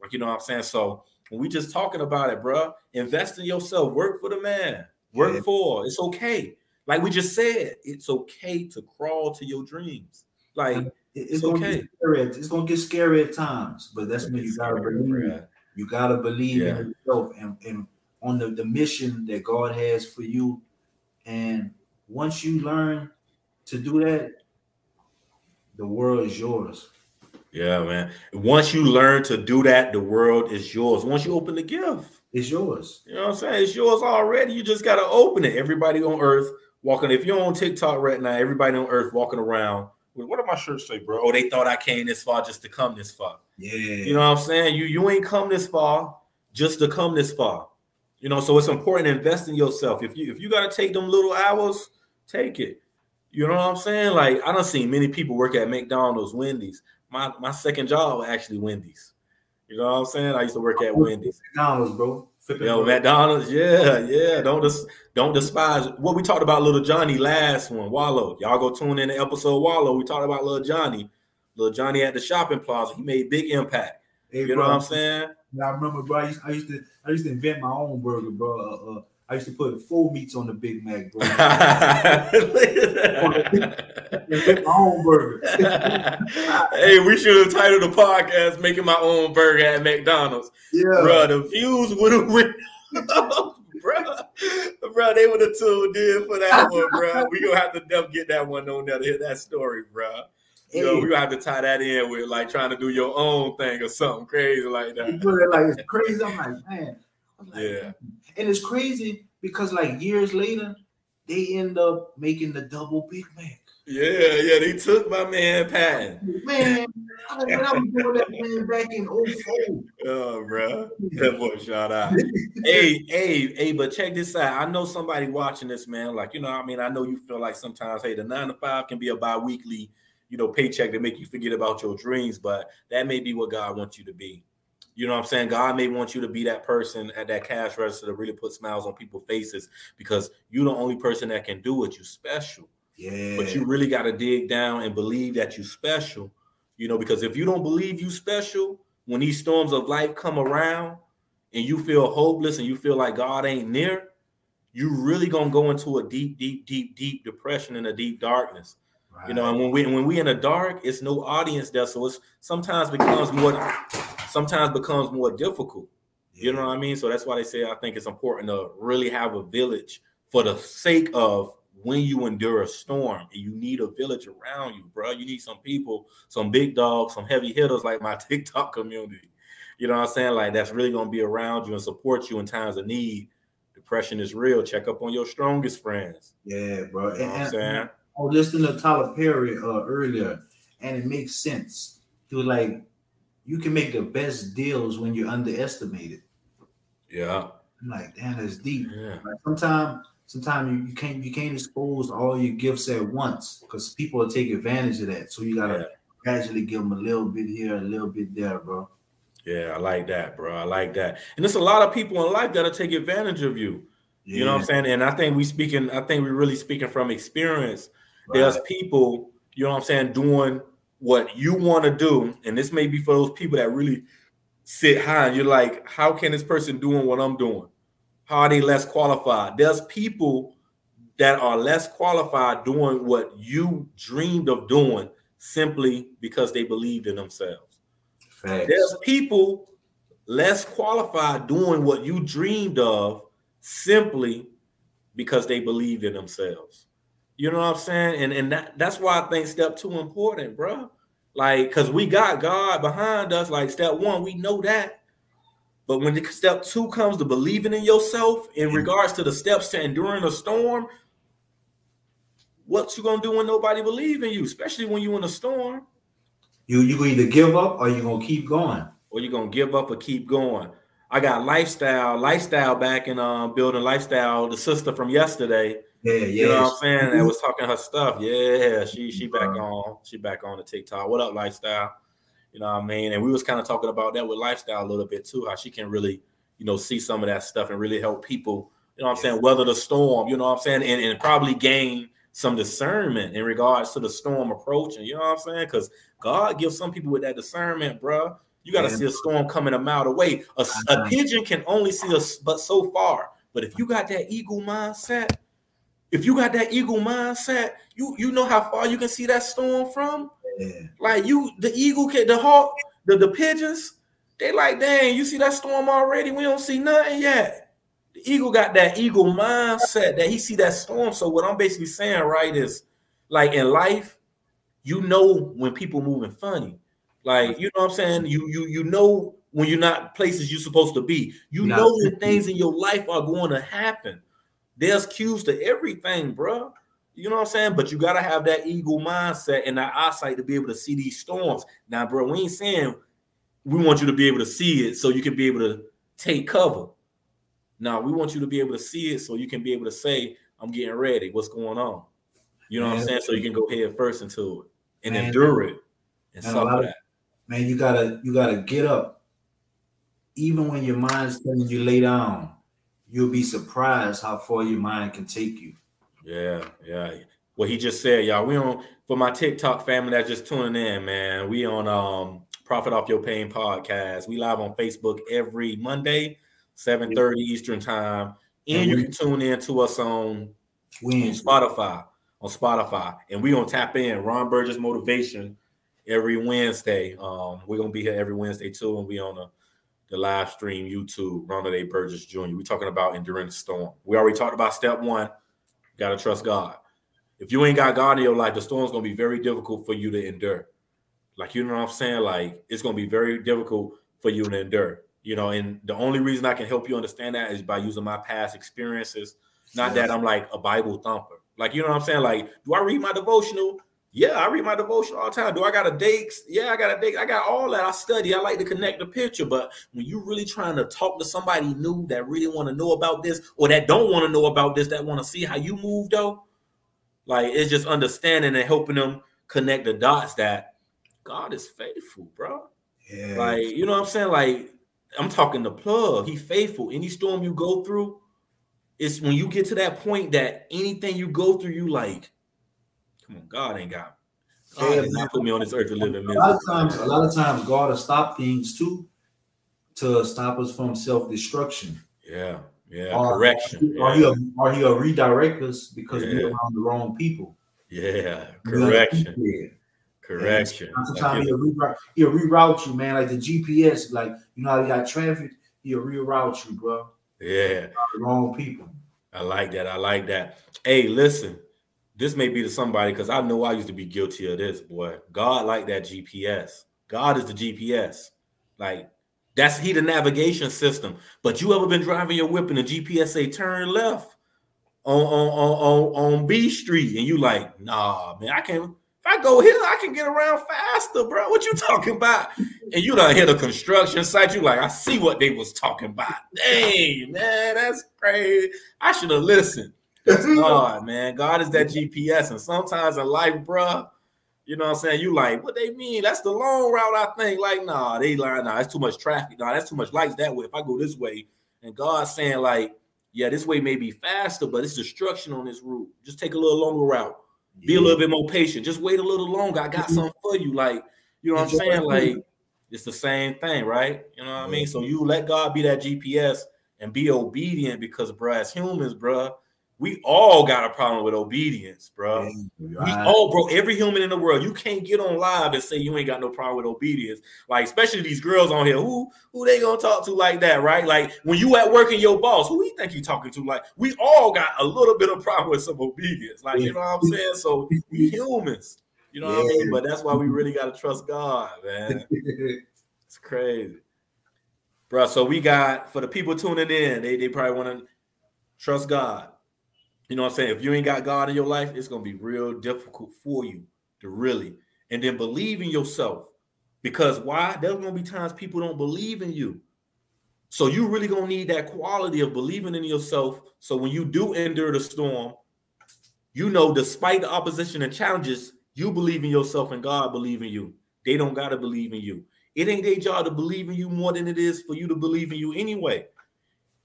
Like, you know what I'm saying? So when we just talking about it, bro, invest in yourself. Work for the man. Work Yeah. for. It's okay. Like we just said, it's okay to crawl to your dreams. Like It- It's, It's gonna okay. at- It's gonna get scary at times, but that's when you gotta believe. You gotta believe Yeah. in yourself and, and on the, the mission that God has for you. And once you learn to do that, the world is yours. Yeah, man. Once you learn to do that, the world is yours. Once you open the gift. It's yours. You know what I'm saying? It's yours already. You just gotta open it. Everybody on earth walking. If you're on TikTok right now, everybody on earth walking around. with- What did my shirt say, bro? Oh, they thought I came this far just to come this far. Yeah. You know what I'm saying? You you ain't come this far just to come this far. You know, so it's important to invest in yourself. If you if you gotta take them little hours, take it. You know what I'm saying? Like I don't see many people work at McDonald's, Wendy's. My my second job actually Wendy's. You know what I'm saying? I used to work at Wendy's. McDonald's, bro. Flipping Yo. McDonald's, yeah, yeah. Don't dis- don't despise what we talked about. Little Johnny last one, Wallow. Y'all go tune in the episode Wallow. We talked about little Johnny. Little Johnny at the shopping plaza. He made big impact. Hey, You know bro, what I'm saying? I remember, bro. I used, I used to, I used to invent my own burger, bro. Uh, uh, I used to put four meats on the Big Mac, bro. *laughs* my own burger. hey, we should have titled the podcast "Making My Own Burger at McDonald's." Yeah, Bro, the views would have went. bro, bro, they would have tuned in for that one, bro. We gonna have to def- get that one on there to hear that story, bro. You know, we gonna have to tie that in with like trying to do your own thing or something crazy like that. put it like it's crazy. I'm like, man. I'm like, Yeah. And it's crazy because like years later, they end up making the double Big Mac. Yeah, yeah, they took my man Patton. Man, I was I was doing that man back in 04. Oh, bro. That boy shout out. hey, hey, hey, but check this out. I know somebody watching this, man. Like, you know, I mean, I know you feel like sometimes, hey, the nine to five can be a bi-weekly, you know, paycheck to make you forget about your dreams, but that may be what God wants you to be. You know what I'm saying? God may want you to be that person at that cash register to really put smiles on people's faces because you're the only person that can do it. You special. Yeah. But you really got to dig down and believe that you special. You know, because if you don't believe you special, when these storms of life come around and you feel hopeless and you feel like God ain't near, you really gonna go into a deep, deep, deep, deep depression and a deep darkness. You know, and when we when we in the dark, it's no audience there, so it's sometimes becomes more sometimes becomes more difficult. You know what I mean? So that's why they say I think it's important to really have a village for the sake of when you endure a storm and you need a village around you, bro. You need some people, some big dogs, some heavy hitters like my *laughs* TikTok community. You know what I'm saying? Like that's really gonna be around you and support you in times of need. Depression is real. Check up on your strongest friends. Yeah, bro. You know what I'm saying? and I was listening to Tyler Perry uh, earlier, and it makes sense. He was like, you can make the best deals when you're underestimated. Yeah. I'm like, damn, that's deep. Yeah. Like sometimes, sometimes you, you can't you can't expose all your gifts at once because people will take advantage of that. So you gotta Yeah. gradually give them a little bit here, a little bit there, bro. Yeah, I like that, bro. I like that. And there's a lot of people in life that'll take advantage of you. You know what I'm saying? And I think we speaking, I think we're really speaking from experience. There's people, you know what I'm saying, doing what you want to do. And this may be for those people that really sit high and you're like, how can this person doing what I'm doing? How are they less qualified? There's people that are less qualified doing what you dreamed of doing simply because they believed in themselves. Facts. There's people less qualified doing what you dreamed of simply because they believed in themselves. You know what I'm saying? And and that, that's why I think step two important, bro. Like, cause we got God behind us. Like step one, we know that. But when the step two comes to believing in yourself in regards to the steps to enduring a storm, what you gonna do when nobody believe in you, especially when you in a storm. You you either give up or you gonna keep going. Or you gonna give up or keep going. I got lifestyle, lifestyle back in um building lifestyle, the sister from yesterday. Yeah, yeah. You know what I'm saying? That was talking her stuff. Yeah, she she back on, she back on the TikTok. What up, lifestyle? You know what I mean? And we was kind of talking about that with lifestyle a little bit too, how she can really, you know, see some of that stuff and really help people, you know what I'm saying, weather the storm, you know what I'm saying, and, and probably gain some discernment in regards to the storm approaching. You know what I'm saying? Because God gives some people with that discernment, bro. You got to yeah. see a storm coming a mile away. A, a pigeon can only see us but so far. But if you got that eagle mindset, if you got that eagle mindset, you you know how far you can see that storm from. Yeah. Like you, the eagle can, the hawk, the the pigeons, they like, dang, you see that storm already? We don't see nothing yet. The eagle got that eagle mindset that he see that storm. So what I'm basically saying, right, is like in life, you know when people moving funny. Like, you know what I'm saying? You you you know when you're not places you're supposed to be. You not know when things in your life are going to happen. There's cues to everything, bro. You know what I'm saying? But you gotta have that eagle mindset and that eyesight to be able to see these storms. Now, bro, we ain't saying we want you to be able to see it so you can be able to take cover. Now we want you to be able to see it so you can be able to say, I'm getting ready. What's going on? You know man, what I'm saying? So you can go head first into it and man, endure it and suffer that. Man, you gotta you gotta get up. Even when your mind's telling you lay down, you'll be surprised how far your mind can take you. Yeah, yeah. What he just said, y'all. We on for my TikTok family that's just tuning in, man. We on um Profit Off Your Pain podcast. We live on Facebook every Monday, 7:30 Eastern time. And you can tune in to us on, on Spotify. On Spotify. And we gonna tap in Ron Burgess Motivation every Wednesday. Um, we're gonna be here every Wednesday too, and we on the, the live stream YouTube, Ronald A. Burgess Jr. We're talking about enduring the storm. We already talked about step one. You gotta trust God. If you ain't got God in your life, the storm's gonna be very difficult for you to endure. Like, you know what I'm saying? Like, it's to be very difficult for you to endure, you know. And the only reason I can help you understand that is by using my past experiences. Not that I'm like a Bible thumper. Like, you know what I'm saying? Like, do I read my devotional? Yeah, I read my devotion all the time. Do I got a date? Yeah, I got a date. I got all that. I study. I like to connect the picture. But when you really trying to talk to somebody new that really want to know about this or that don't want to know about this, that want to see how you move though, like it's just understanding and helping them connect the dots that God is faithful, bro. Yeah. Like, you know what I'm saying? Like, I'm talking the plug. He faithful. Any storm you go through, it's when you get to that point that anything you go through, you like, come on, God ain't got God yeah, not put me on this earth to live in misery. A lot of times, a lot of times, God will stop things too to stop us from self-destruction. Yeah, yeah, or, correction. Or, yeah. He'll, or he'll redirect us because yeah. we're around the wrong people. Yeah, correction. Correction. Sometimes he'll reroute, he'll reroute you, man. Like the GPS, like you know how you got traffic, he'll reroute you, bro. Yeah. Wrong people. I like that. I like that. Hey, listen, this may be to somebody because I know I used to be guilty of this, boy. God like that GPS. God is the GPS. Like that's he the navigation system. But you ever been driving your whip and the GPS say turn left on on on on, on B Street and you like, nah, man, I can't if I go here, I can get around faster, bro. What you *laughs* talking about? And you don't hit a construction site. You like, I see what they was talking about. Dang, man, that's crazy. I should have listened. That's *laughs* God, man. God is that GPS. And sometimes in life, bro, you know what I'm saying? You like, what they mean? That's the long route, I think. Like, nah, they like, nah, that's too much traffic. Nah, that's too much lights that way. If I go this way, and God's saying, like, yeah, this way may be faster, but it's destruction on this route. Just take a little longer route. Be a little bit more patient. Just wait a little longer. I got mm-hmm. something for you. Like, you know what I'm saying? Like, it's the same thing, right? You know what I mean? So you let God be that GPS and be obedient because, bro, as humans, bro, we all got a problem with obedience, bro. We all, bro. Every human in the world, you can't get on live and say you ain't got no problem with obedience. Like, especially these girls on here, who who they gonna talk to like that, right? Like when you at work and your boss, who you think you talking to? Like, we all got a little bit of problem with some obedience. Like, you know what I'm saying? So we *laughs* humans, you know yeah. what I mean? But that's why we really gotta trust God, man. *laughs* it's crazy. Bro, so we got for the people tuning in, they, they probably want to trust God You know what I'm saying? If you ain't got God in your life, it's gonna be real difficult for you to really and then believe in yourself. Because why? There's gonna be times people don't believe in you. So you really gonna need that quality of believing in yourself. So when you do endure the storm, you know, despite the opposition and challenges, you believe in yourself and God believe in you. They don't gotta believe in you. It ain't their job to believe in you more than it is for you to believe in you anyway.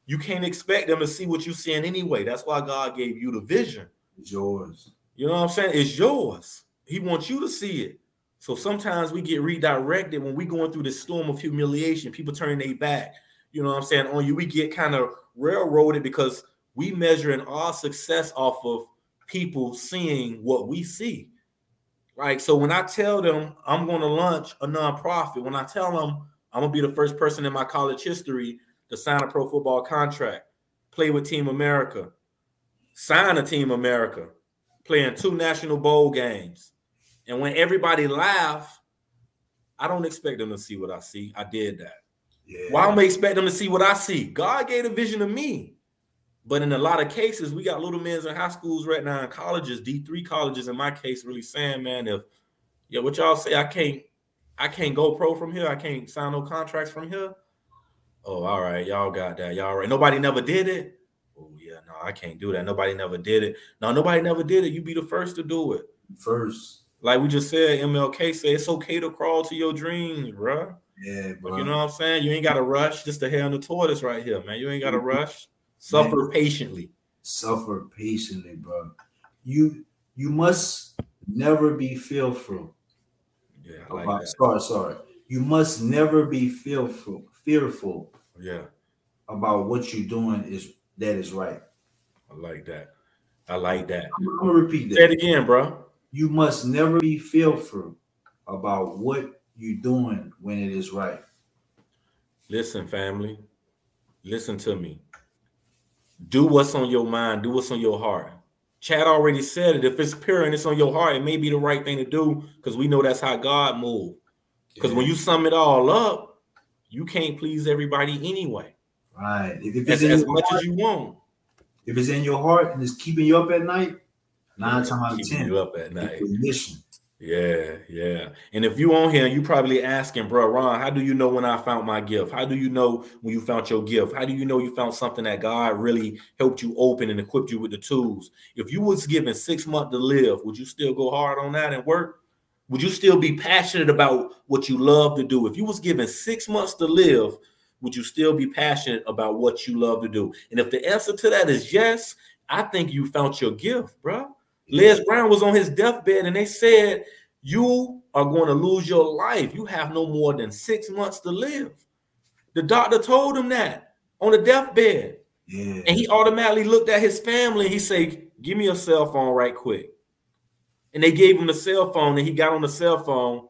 You can't expect them to see what you're seeing anyway. That's why God gave you the vision. It's yours. You know what I'm saying? It's yours. He wants you to see it. So sometimes we get redirected when we're going through this storm of humiliation. People turn their back. You know what I'm saying? On you, we get kind of railroaded because we measuring our success off of people seeing what we see. Right. So when I tell them I'm going to launch a nonprofit, when I tell them I'm gonna be the first person in my college history to sign a pro football contract, play with Team America, sign a Team America, playing two national bowl games. And when everybody laugh, I don't expect them to see what I see. I did that. Yeah. Why don't we expect them to see what I see? God gave a vision to me. But in a lot of cases, we got little men in high schools right now in colleges, D3 colleges, in my case, really saying, man, if yeah, what y'all say, I can't, I can't go pro from here, I can't sign no contracts from here. Oh, all right, y'all got that. Y'all right. Nobody never did it. Oh, yeah, no, I can't do that. Nobody never did it. No, nobody never did it. You be the first to do it. First. Like we just said, MLK said it's okay to crawl to your dreams, bro. Yeah, bro. But you know what I'm saying? You ain't got to rush. Just the hare on the tortoise right here, man. You ain't got to mm-hmm. rush. Suffer man. patiently. Suffer patiently, bro. You you must never be fearful. Yeah, I like about, that. Sorry, sorry. You must never be fearful, fearful yeah. About what you're doing is that is right. I like that. I like that. I'm, I'm gonna repeat that. Say it again, bro. You must never be fearful about what you're doing when it is right. Listen, family. Listen to me. Do what's on your mind. Do what's on your heart. Chad already said it. If it's pure and it's on your heart, it may be the right thing to do because we know that's how God moves. Because yeah. when you sum it all up, you can't please everybody anyway. Right. If, it's as, as much heart, as you want. If it's in your heart and it's keeping you up at night, nine times out of ten, you up at night. Mission. Yeah, yeah. And if you on here, you probably asking, bro, Ron, how do you know when I found my gift? How do you know when you found your gift? How do you know you found something that God really helped you open and equipped you with the tools? If you was given six months to live, would you still go hard on that and work? Would you still be passionate about what you love to do? If you was given six months to live, would you still be passionate about what you love to do? And if the answer to that is yes, I think you found your gift, bro. Les Brown was on his deathbed and they said, You are going to lose your life. You have no more than six months to live. The doctor told him that on the deathbed. Yeah. And he automatically looked at his family. He said, Give me a cell phone right quick and they gave him the cell phone, and he got on the cell phone,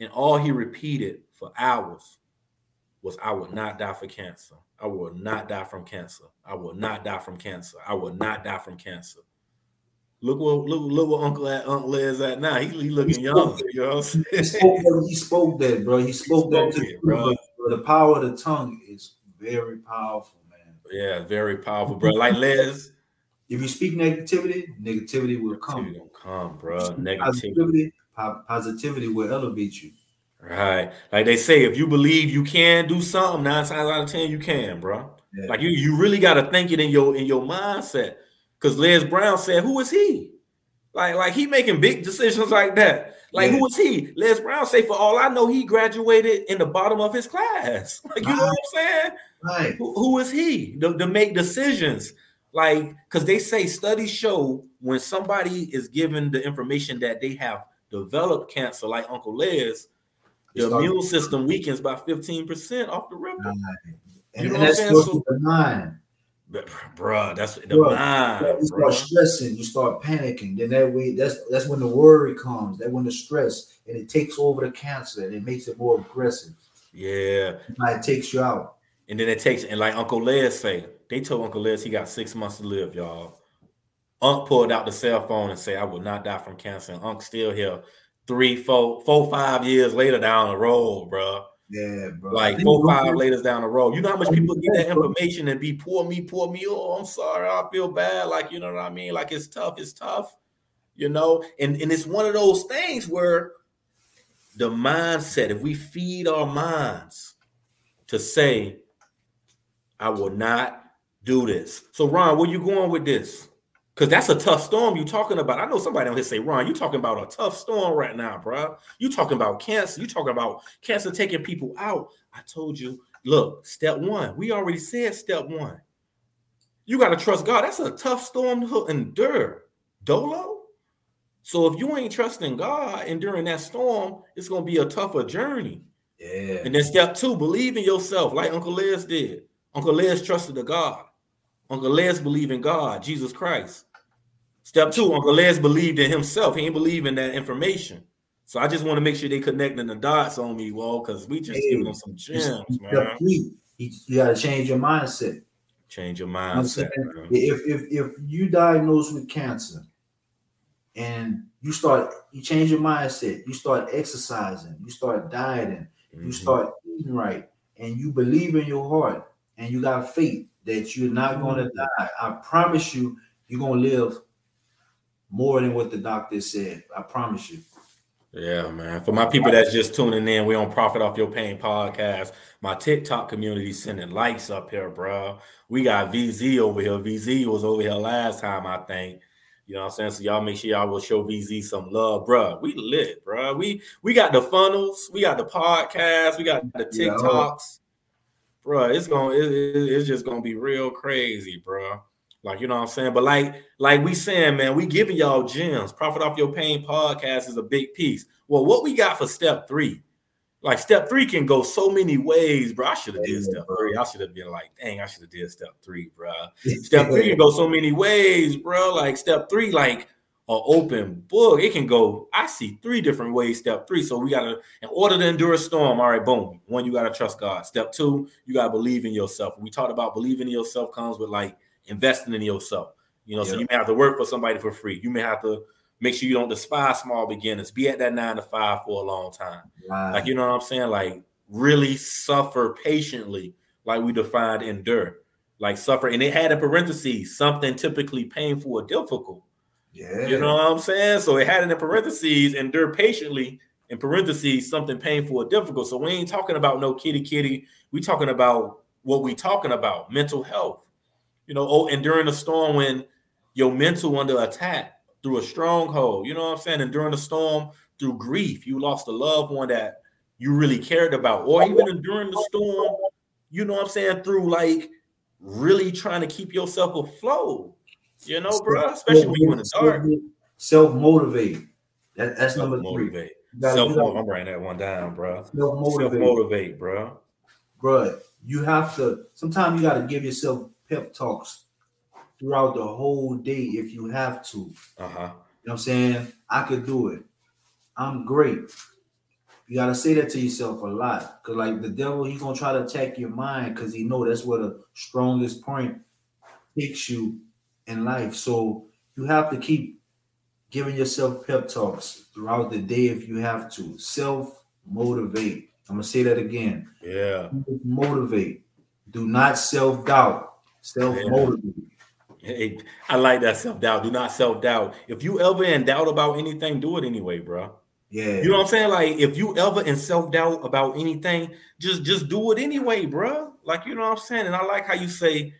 and all he repeated for hours was, I will not die for cancer. I will not die from cancer. I will not die from cancer. I will not die from cancer. Look what look, look what Uncle at Uncle is at now. He, he looking he young. You know he, spoke that, he spoke that, bro. He spoke, he spoke that, it, bro. The power of the tongue is very powerful, man. Yeah, very powerful, bro. Like Les, if you speak negativity, negativity will come. Negativity come, bro. Negativity. Positivity, positivity will elevate you. Right. Like they say, if you believe you can do something, nine times out of ten, you can, bro. Yeah. Like you, you really got to think it in your in your mindset. Because Les Brown said, "Who is he?" Like, like he making big decisions like that. Like, yeah. who is he? Les Brown say, for all I know, he graduated in the bottom of his class. *laughs* Like, you know what I'm saying? Right. Who, who is he to, to make decisions? Like, because they say studies show when somebody is given the information that they have developed cancer, like Uncle Les, the immune system weakens by 15% off the rip. And, you know and that's so, the mind. Bruh, that's the bruh, mind. You start bruh. stressing, you start panicking. Then that way, that's that's when the worry comes. That when the stress and it takes over the cancer and it makes it more aggressive. Yeah, it takes you out. And then it takes, and like Uncle Les say, they told Uncle Les he got six months to live, y'all. Unc pulled out the cell phone and said, I will not die from cancer. And Unc still here three, four, four, five years later down the road, bro. Yeah, bro. Like four, five later down the road. You know how much people get that information and be poor me, poor me. Oh, I'm sorry, I feel bad. Like, you know what I mean? Like it's tough, it's tough, you know. And and it's one of those things where the mindset, if we feed our minds to say, I will not do this. So, Ron, where you going with this? Because that's a tough storm you're talking about. I know somebody on here say, Ron, you talking about a tough storm right now, bro. You talking about cancer. You talking about cancer taking people out. I told you, look, step one. We already said step one. You got to trust God. That's a tough storm to endure. Dolo. So if you ain't trusting God and during that storm, it's gonna be a tougher journey. Yeah. And then step two, believe in yourself, like Uncle Les did. Uncle Les trusted the God. Uncle Les believed in God, Jesus Christ. Step two, Uncle Les believed in himself. He ain't believe in that information. So I just want to make sure they connecting the dots on me, well, because we just hey, giving them some gems, man. You, you got to change your mindset. Change your mindset. If, if if you diagnosed with cancer and you start you change your mindset, you start exercising, you start dieting, mm-hmm. you start eating right, and you believe in your heart and you got faith that you're not mm-hmm. going to die. I promise you, you're going to live more than what the doctor said. I promise you. Yeah, man. For my people that's just tuning in, we on Profit Off Your Pain podcast. My TikTok community sending likes up here, bro. We got VZ over here. VZ was over here last time, I think. You know what I'm saying? So y'all make sure y'all will show VZ some love, bro. We lit, bro. We we got the funnels, we got the podcast, we got the TikToks, yeah. Bro. It's gonna it, it's just gonna be real crazy, bro. Like, you know what I'm saying? But like, like we saying, man, we giving y'all gems. Profit off your pain podcast is a big piece. Well, what we got for step three? Like step three can go so many ways, bro. I should have did step three. I should have been like, dang, I should have did step three, bro. *laughs* step three can go so many ways, bro. Like step three, like an open book. It can go. I see three different ways. Step three. So we gotta, in order to endure a storm. All right, boom. One, you gotta trust God. Step two, you gotta believe in yourself. We talked about believing in yourself comes with like investing in yourself. You know, so you may have to work for somebody for free. You may have to make sure you don't despise small beginners. Be at that nine to five for a long time. Like you know what I'm saying? Like really suffer patiently, like we defined endure. Like suffer, and it had in parentheses something typically painful or difficult. Yeah, you know what I'm saying. So it had it in parentheses endure patiently. In parentheses, something painful or difficult. So we ain't talking about no kitty kitty. We talking about what we talking about: mental health you know, oh, and during the storm when your mental under attack through a stronghold, you know what I'm saying? And during the storm, through grief, you lost a loved one that you really cared about, or even during the storm, you know what I'm saying, through like really trying to keep yourself afloat, you know, bro, especially when you're in the dark. Self motivate. That, that's number three. Self motivate. I'm writing that one down, bro. Self motivate, bro. Bro, you have to. Sometimes you got to give yourself pep talks throughout the whole day if you have to. Uh-huh. You know what I'm saying? I could do it. I'm great. You gotta say that to yourself a lot. Cause like the devil, he's gonna try to attack your mind because he know that's where the strongest point takes you in life. So you have to keep giving yourself pep talks throughout the day if you have to. Self motivate. I'm gonna say that again. Yeah. Motivate. Do not self doubt. Self motivated. Hey, I like that self doubt. Do not self doubt. If you ever in doubt about anything, do it anyway, bro. Yeah. You know what I'm saying? Like if you ever in self doubt about anything, just just do it anyway, bro. Like you know what I'm saying? And I like how you say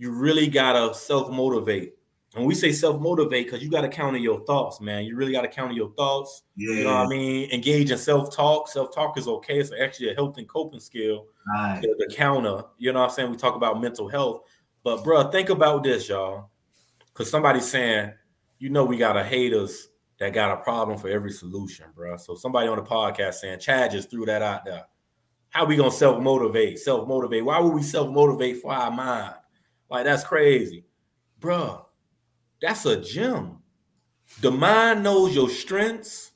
you really gotta self motivate. And we say self motivate because you got to counter your thoughts, man. You really got to counter your thoughts. Yeah. You know what I mean? Engage in self talk. Self talk is okay. It's actually a health and coping skill. Right. The, the counter. You know what I'm saying? We talk about mental health. But, bro, think about this, y'all. Because somebody's saying, you know, we got a haters that got a problem for every solution, bro. So somebody on the podcast saying, Chad just threw that out there. How we gonna self motivate? Self motivate? Why would we self motivate for our mind? Like that's crazy, bro that's a gem. The mind knows your strengths,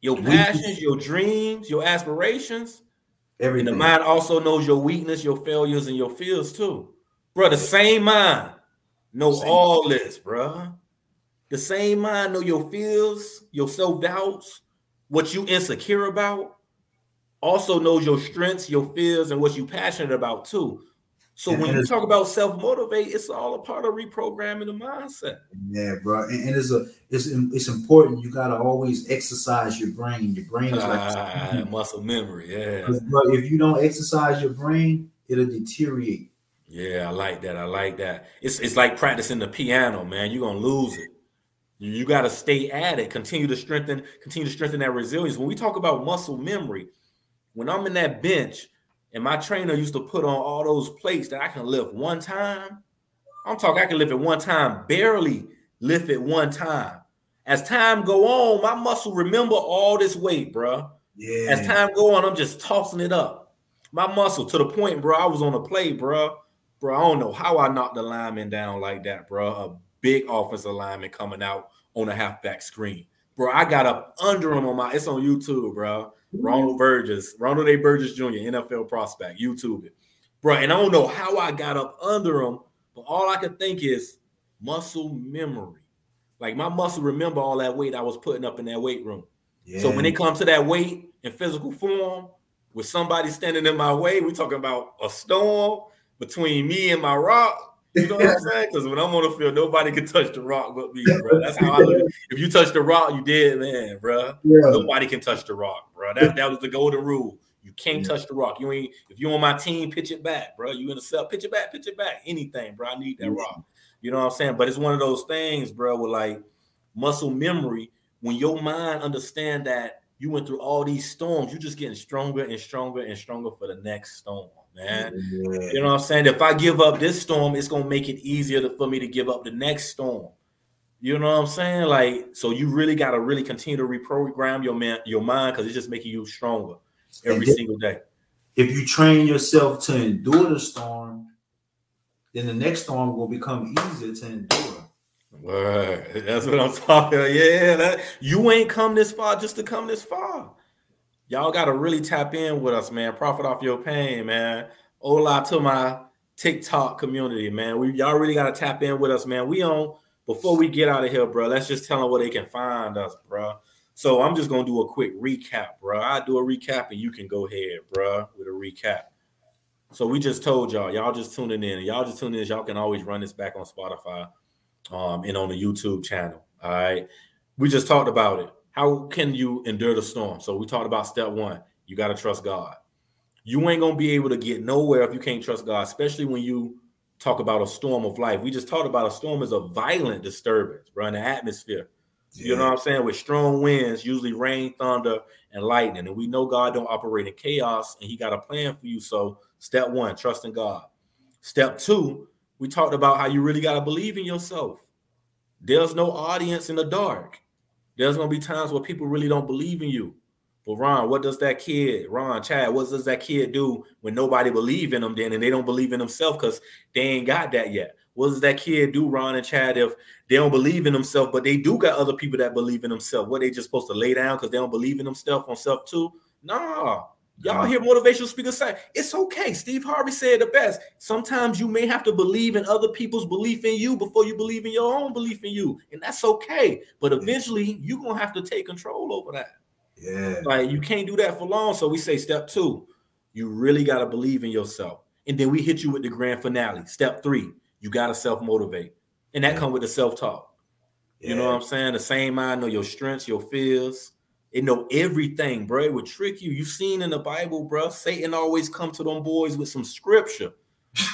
your passions, your dreams, your aspirations. Everything. And the mind also knows your weakness, your failures, and your fears too. Bro, the same mind know same. all this, bro. The same mind know your fears, your self-doubts, what you insecure about. also knows your strengths, your fears, and what you're passionate about too. So when you talk about self motivate, it's all a part of reprogramming the mindset. Yeah, bro, and, and, it's a it's it's important. You gotta always exercise your brain. Your brain is like ah, *laughs* muscle memory. Yeah, bro, if you don't exercise your brain, it'll deteriorate. Yeah, I like that. I like that. It's it's like practicing the piano, man. You're gonna lose it. You got to stay at it. Continue to strengthen. Continue to strengthen that resilience. When we talk about muscle memory, when I'm in that bench and my trainer used to put on all those plates that I can lift one time. I'm talking I can lift it one time, barely lift it one time. As time go on, my muscle remember all this weight, bro. Yeah. As time go on, I'm just tossing it up. My muscle to the point, bro. I was on a play, bro. Bro, I don't know how I knocked the lineman down like that, bro. A big offensive lineman coming out on a halfback screen, bro. I got up under him on my. It's on YouTube, bro. Ronald Burgess, Ronald A. Burgess Jr., NFL prospect, YouTube it. Bro, and I don't know how I got up under him, but all I could think is muscle memory. Like my muscle remember all that weight I was putting up in that weight room. Yeah. So when it comes to that weight and physical form, with somebody standing in my way, we're talking about a storm between me and my rock. You know what I'm saying? Because when I'm on the field, nobody can touch the rock but me, bro. That's how I look. If you touch the rock, you dead, man, bro. Yeah. Nobody can touch the rock, bro. That, that was the golden rule. You can't yeah. touch the rock. You ain't if you on my team, pitch it back, bro. You in the cell, pitch it back, pitch it back. Anything, bro. I need that rock. You know what I'm saying? But it's one of those things, bro, with like muscle memory. When your mind understand that you went through all these storms, you're just getting stronger and stronger and stronger for the next storm man. Yeah. You know what I'm saying? If I give up this storm, it's gonna make it easier for me to give up the next storm. You know what I'm saying? Like, so you really got to really continue to reprogram your man, your mind, because it's just making you stronger every then, single day. If you train yourself to endure the storm, then the next storm will become easier to endure. Word. That's what I'm talking about. Yeah, that, you ain't come this far just to come this far y'all got to really tap in with us, man. Profit off your pain, man. Hola to my TikTok community, man. We y'all really got to tap in with us, man. We on before we get out of here, bro. Let's just tell them where they can find us, bro. So I'm just gonna do a quick recap, bro. I do a recap and you can go ahead, bro, with a recap. So we just told y'all, y'all just tuning in. Y'all just tuning in. Y'all can always run this back on Spotify, um, and on the YouTube channel. All right. We just talked about it. How can you endure the storm? So we talked about step one. You got to trust God. You ain't gonna be able to get nowhere if you can't trust God, especially when you talk about a storm of life. We just talked about a storm is a violent disturbance, bro, in the atmosphere. Yeah. You know what I'm saying? With strong winds, usually rain, thunder, and lightning. And we know God don't operate in chaos, and He got a plan for you. So, step one, trust in God. Step two, we talked about how you really got to believe in yourself. There's no audience in the dark. There's gonna be times where people really don't believe in you. But Ron, what does that kid, Ron, Chad, what does that kid do when nobody believe in them then and they don't believe in themselves because they ain't got that yet? What does that kid do, Ron and Chad, if they don't believe in themselves, but they do got other people that believe in themselves? What they just supposed to lay down because they don't believe in themselves on self too? Nah, Y'all uh-huh. hear motivational speakers say it's okay. Steve Harvey said the best. Sometimes you may have to believe in other people's belief in you before you believe in your own belief in you, and that's okay. But eventually, you're gonna have to take control over that. Yeah, like you can't do that for long. So we say step two, you really gotta believe in yourself, and then we hit you with the grand finale. Step three, you gotta self motivate, and that yeah. come with the self talk. Yeah. You know what I'm saying? The same mind know your strengths, your fears it know everything, bro. It would trick you. You've seen in the Bible, bro. Satan always come to them boys with some scripture.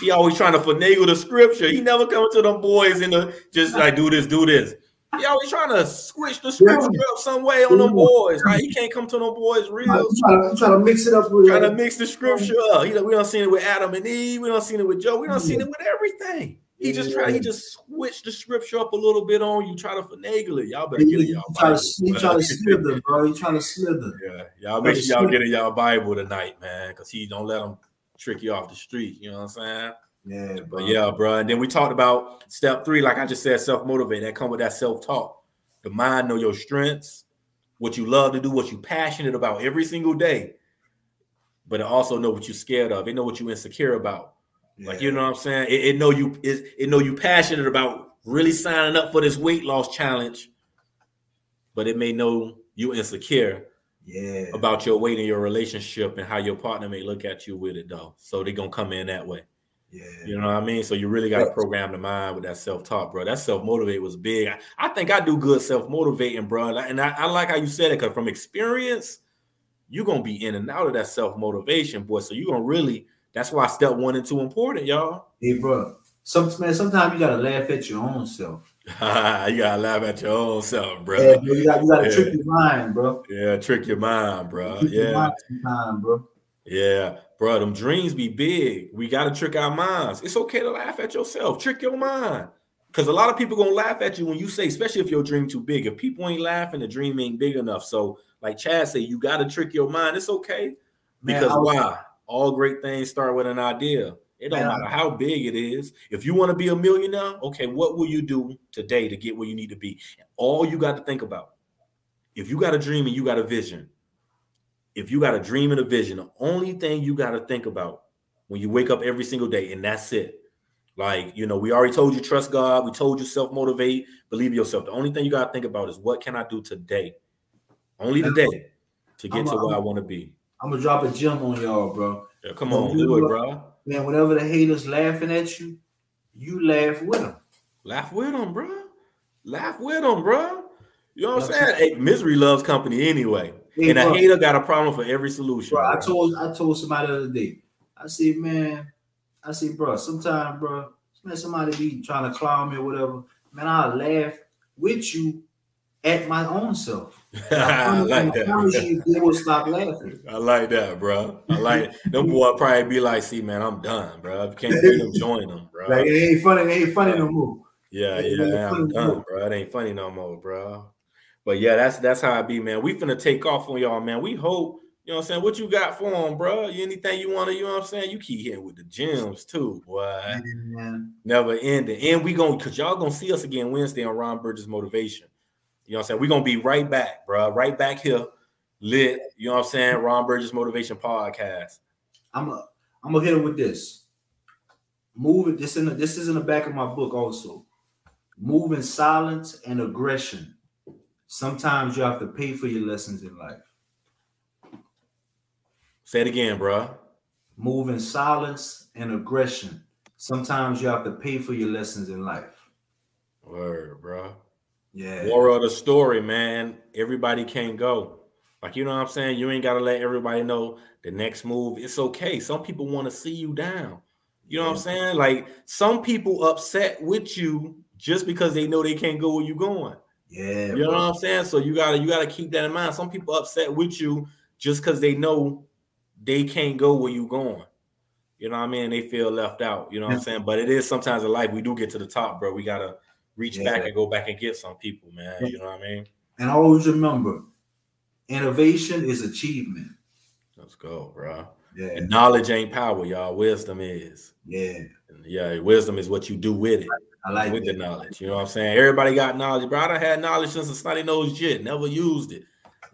He *laughs* always trying to finagle the scripture. He never come to them boys in the just like do this, do this. He always trying to squish the scripture up some way on them boys. Right? He can't come to them boys real. I'm trying, to, trying to mix it up with trying to mix the scripture up. He, we don't seen it with Adam and Eve. We don't seen it with Joe. We don't seen it with everything. He just try. He just switched the scripture up a little bit on you. Try to finagle it. Y'all better get it. Y'all Bible. He trying to slither, bro. He trying to slither. Yeah, y'all make sure y'all get it y'all Bible tonight, man, because he don't let them trick you off the street. You know what I'm saying? Yeah, bro. But yeah, bro. And then we talked about step three, like I just said, self motivate. That come with that self talk. The mind know your strengths, what you love to do, what you passionate about every single day. But it also know what you're scared of. It know what you're insecure about. Yeah. Like you know what I'm saying? It, it know you it, it know you passionate about really signing up for this weight loss challenge, but it may know you insecure Yeah. about your weight in your relationship and how your partner may look at you with it though. So they're gonna come in that way. Yeah. You know what I mean? So you really got to program the mind with that self-talk, bro. That self-motivate was big. I, I think I do good self-motivating, bro. And I, and I, I like how you said it because from experience, you're gonna be in and out of that self-motivation, boy. So you're gonna really that's why step one and two important, y'all. Hey, bro. Some man, sometimes you gotta laugh at your own self. *laughs* you gotta laugh at your own self, bro. Yeah, bro, you got you gotta Yeah. trick your mind, bro. Yeah, trick your mind, bro. Trick Yeah. mind sometime, bro. Yeah, bro, them dreams be big. We got to trick our minds. It's okay to laugh at yourself. Trick your mind. Because a lot of people gonna laugh at you when you say, especially if your dream too big. If people ain't laughing, the dream ain't big enough. So, like Chad said, you got to trick your mind. It's okay. Man, Because was- why? All great things start with an idea. It don't I- matter how big it is. If you want to be a millionaire, okay, what will you do today to get where you need to be? All you got to think about. If you got a dream and you got a vision, if you got a dream and a vision, the only thing you got to think about when you wake up every single day, and that's it. Like, you know, we already told you trust God, we told you self motivate, believe in yourself. The only thing you got to think about is what can I do today? Only today to get I'm to where I I'm- want to be. I'm gonna drop a gem on y'all, bro. Yeah, come on, do it, bro. Man, whenever the haters laughing at you, you laugh with them. Laugh with them, bro. Laugh with them, bro. You know what I'm saying? Hey, misery loves company anyway. Hey, and a hater got a problem for every solution. bro, I told I told somebody the other day. I said, man, I said, bro, sometimes, bro, man, somebody be trying to clown me or whatever. Man, I laugh with you at my own self. *laughs* I like I promise that. you, they will stop laughing. *laughs* I like that, bro. I like. Them *laughs* boy probably be like, see, man, I'm done, bro. If you can't beat them, join them, bro. Like it ain't funny, it ain't funny no more. Yeah, ain't yeah, I'm done, more. bro. It ain't funny no more, bro. But yeah, that's that's how I be, man. We finna take off on y'all, man. We hope, you know what I'm saying? What you got for them, bro? You anything you want to, you know what I'm saying? You keep hitting with the gems too, boy. Never ending. And we gonna cause y'all gonna see us again Wednesday on Ron Burgess Motivation. You know what I'm saying? We're gonna be right back, bro. Right back here, lit. You know what I'm saying? Ron Burgess Motivation Podcast. I'm a, I'm gonna hit it with this. Move it. This in the, this is in the back of my book also. Move in silence and aggression. Sometimes you have to pay for your lessons in life. Say it again, bro. Move in silence and aggression. Sometimes you have to pay for your lessons in life. Word, bro. Yeah. Moral of the story, man. Everybody can't go. Like you know what I'm saying? You ain't gotta let everybody know the next move. It's okay. Some people want to see you down. You know what I'm saying? Like some people upset with you just because they know they can't go where you going. Yeah. You know bro. what I'm saying? So you gotta you gotta keep that in mind. Some people upset with you just because they know they can't go where you going. You know what I mean? They feel left out. You know what I'm saying? But it is sometimes in life we do get to the top, bro. We gotta reach Yeah. back and go back and get some people, man. Yeah. You know what I mean? And always remember, innovation is achievement. Let's go, bro. Yeah. And knowledge ain't power, y'all. Wisdom is. Yeah. Yeah, wisdom is what you do with it. I like with that. the knowledge. You know what I'm saying? Everybody got knowledge, bro. I done had knowledge since a snotty nose jit, never used it.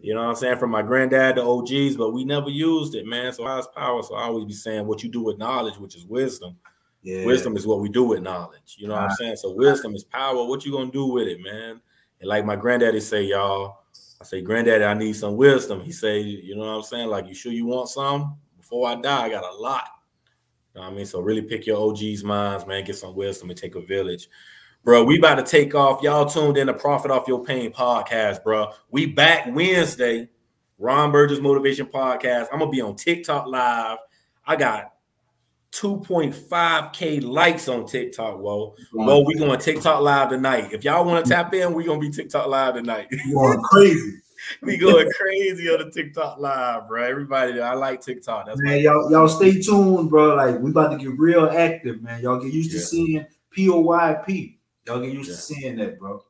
You know what I'm saying? From my granddad to OGs, but we never used it, man. So I was power. So I always be saying what you do with knowledge, which is wisdom. Yeah. Wisdom is what we do with knowledge. You know what I'm saying? So wisdom is power. What you gonna do with it, man? And like my granddaddy say, y'all, I say, granddaddy, I need some wisdom. He say, you know what I'm saying? Like, you sure you want some? Before I die, I got a lot. You know what I mean? So really pick your OG's minds, man. Get some wisdom and take a village. Bro, we about to take off. Y'all tuned in to Profit Off Your Pain podcast, bro. We back Wednesday. Ron Burgess Motivation Podcast. I'm gonna be on TikTok live. I got 2.5k likes on TikTok. Whoa, whoa, we going TikTok live tonight. If y'all want to tap in, we gonna be TikTok live tonight. You going crazy. *laughs* we going crazy on the TikTok live, bro. Everybody, I like TikTok. That's Man, y'all, y'all stay tuned, bro. Like we about to get real active, man. Y'all get used to seeing POYP. Y'all get used Yeah. to seeing that, bro.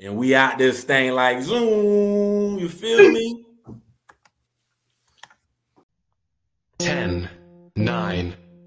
and we out this thing like Zoom. You feel me? 10, 9,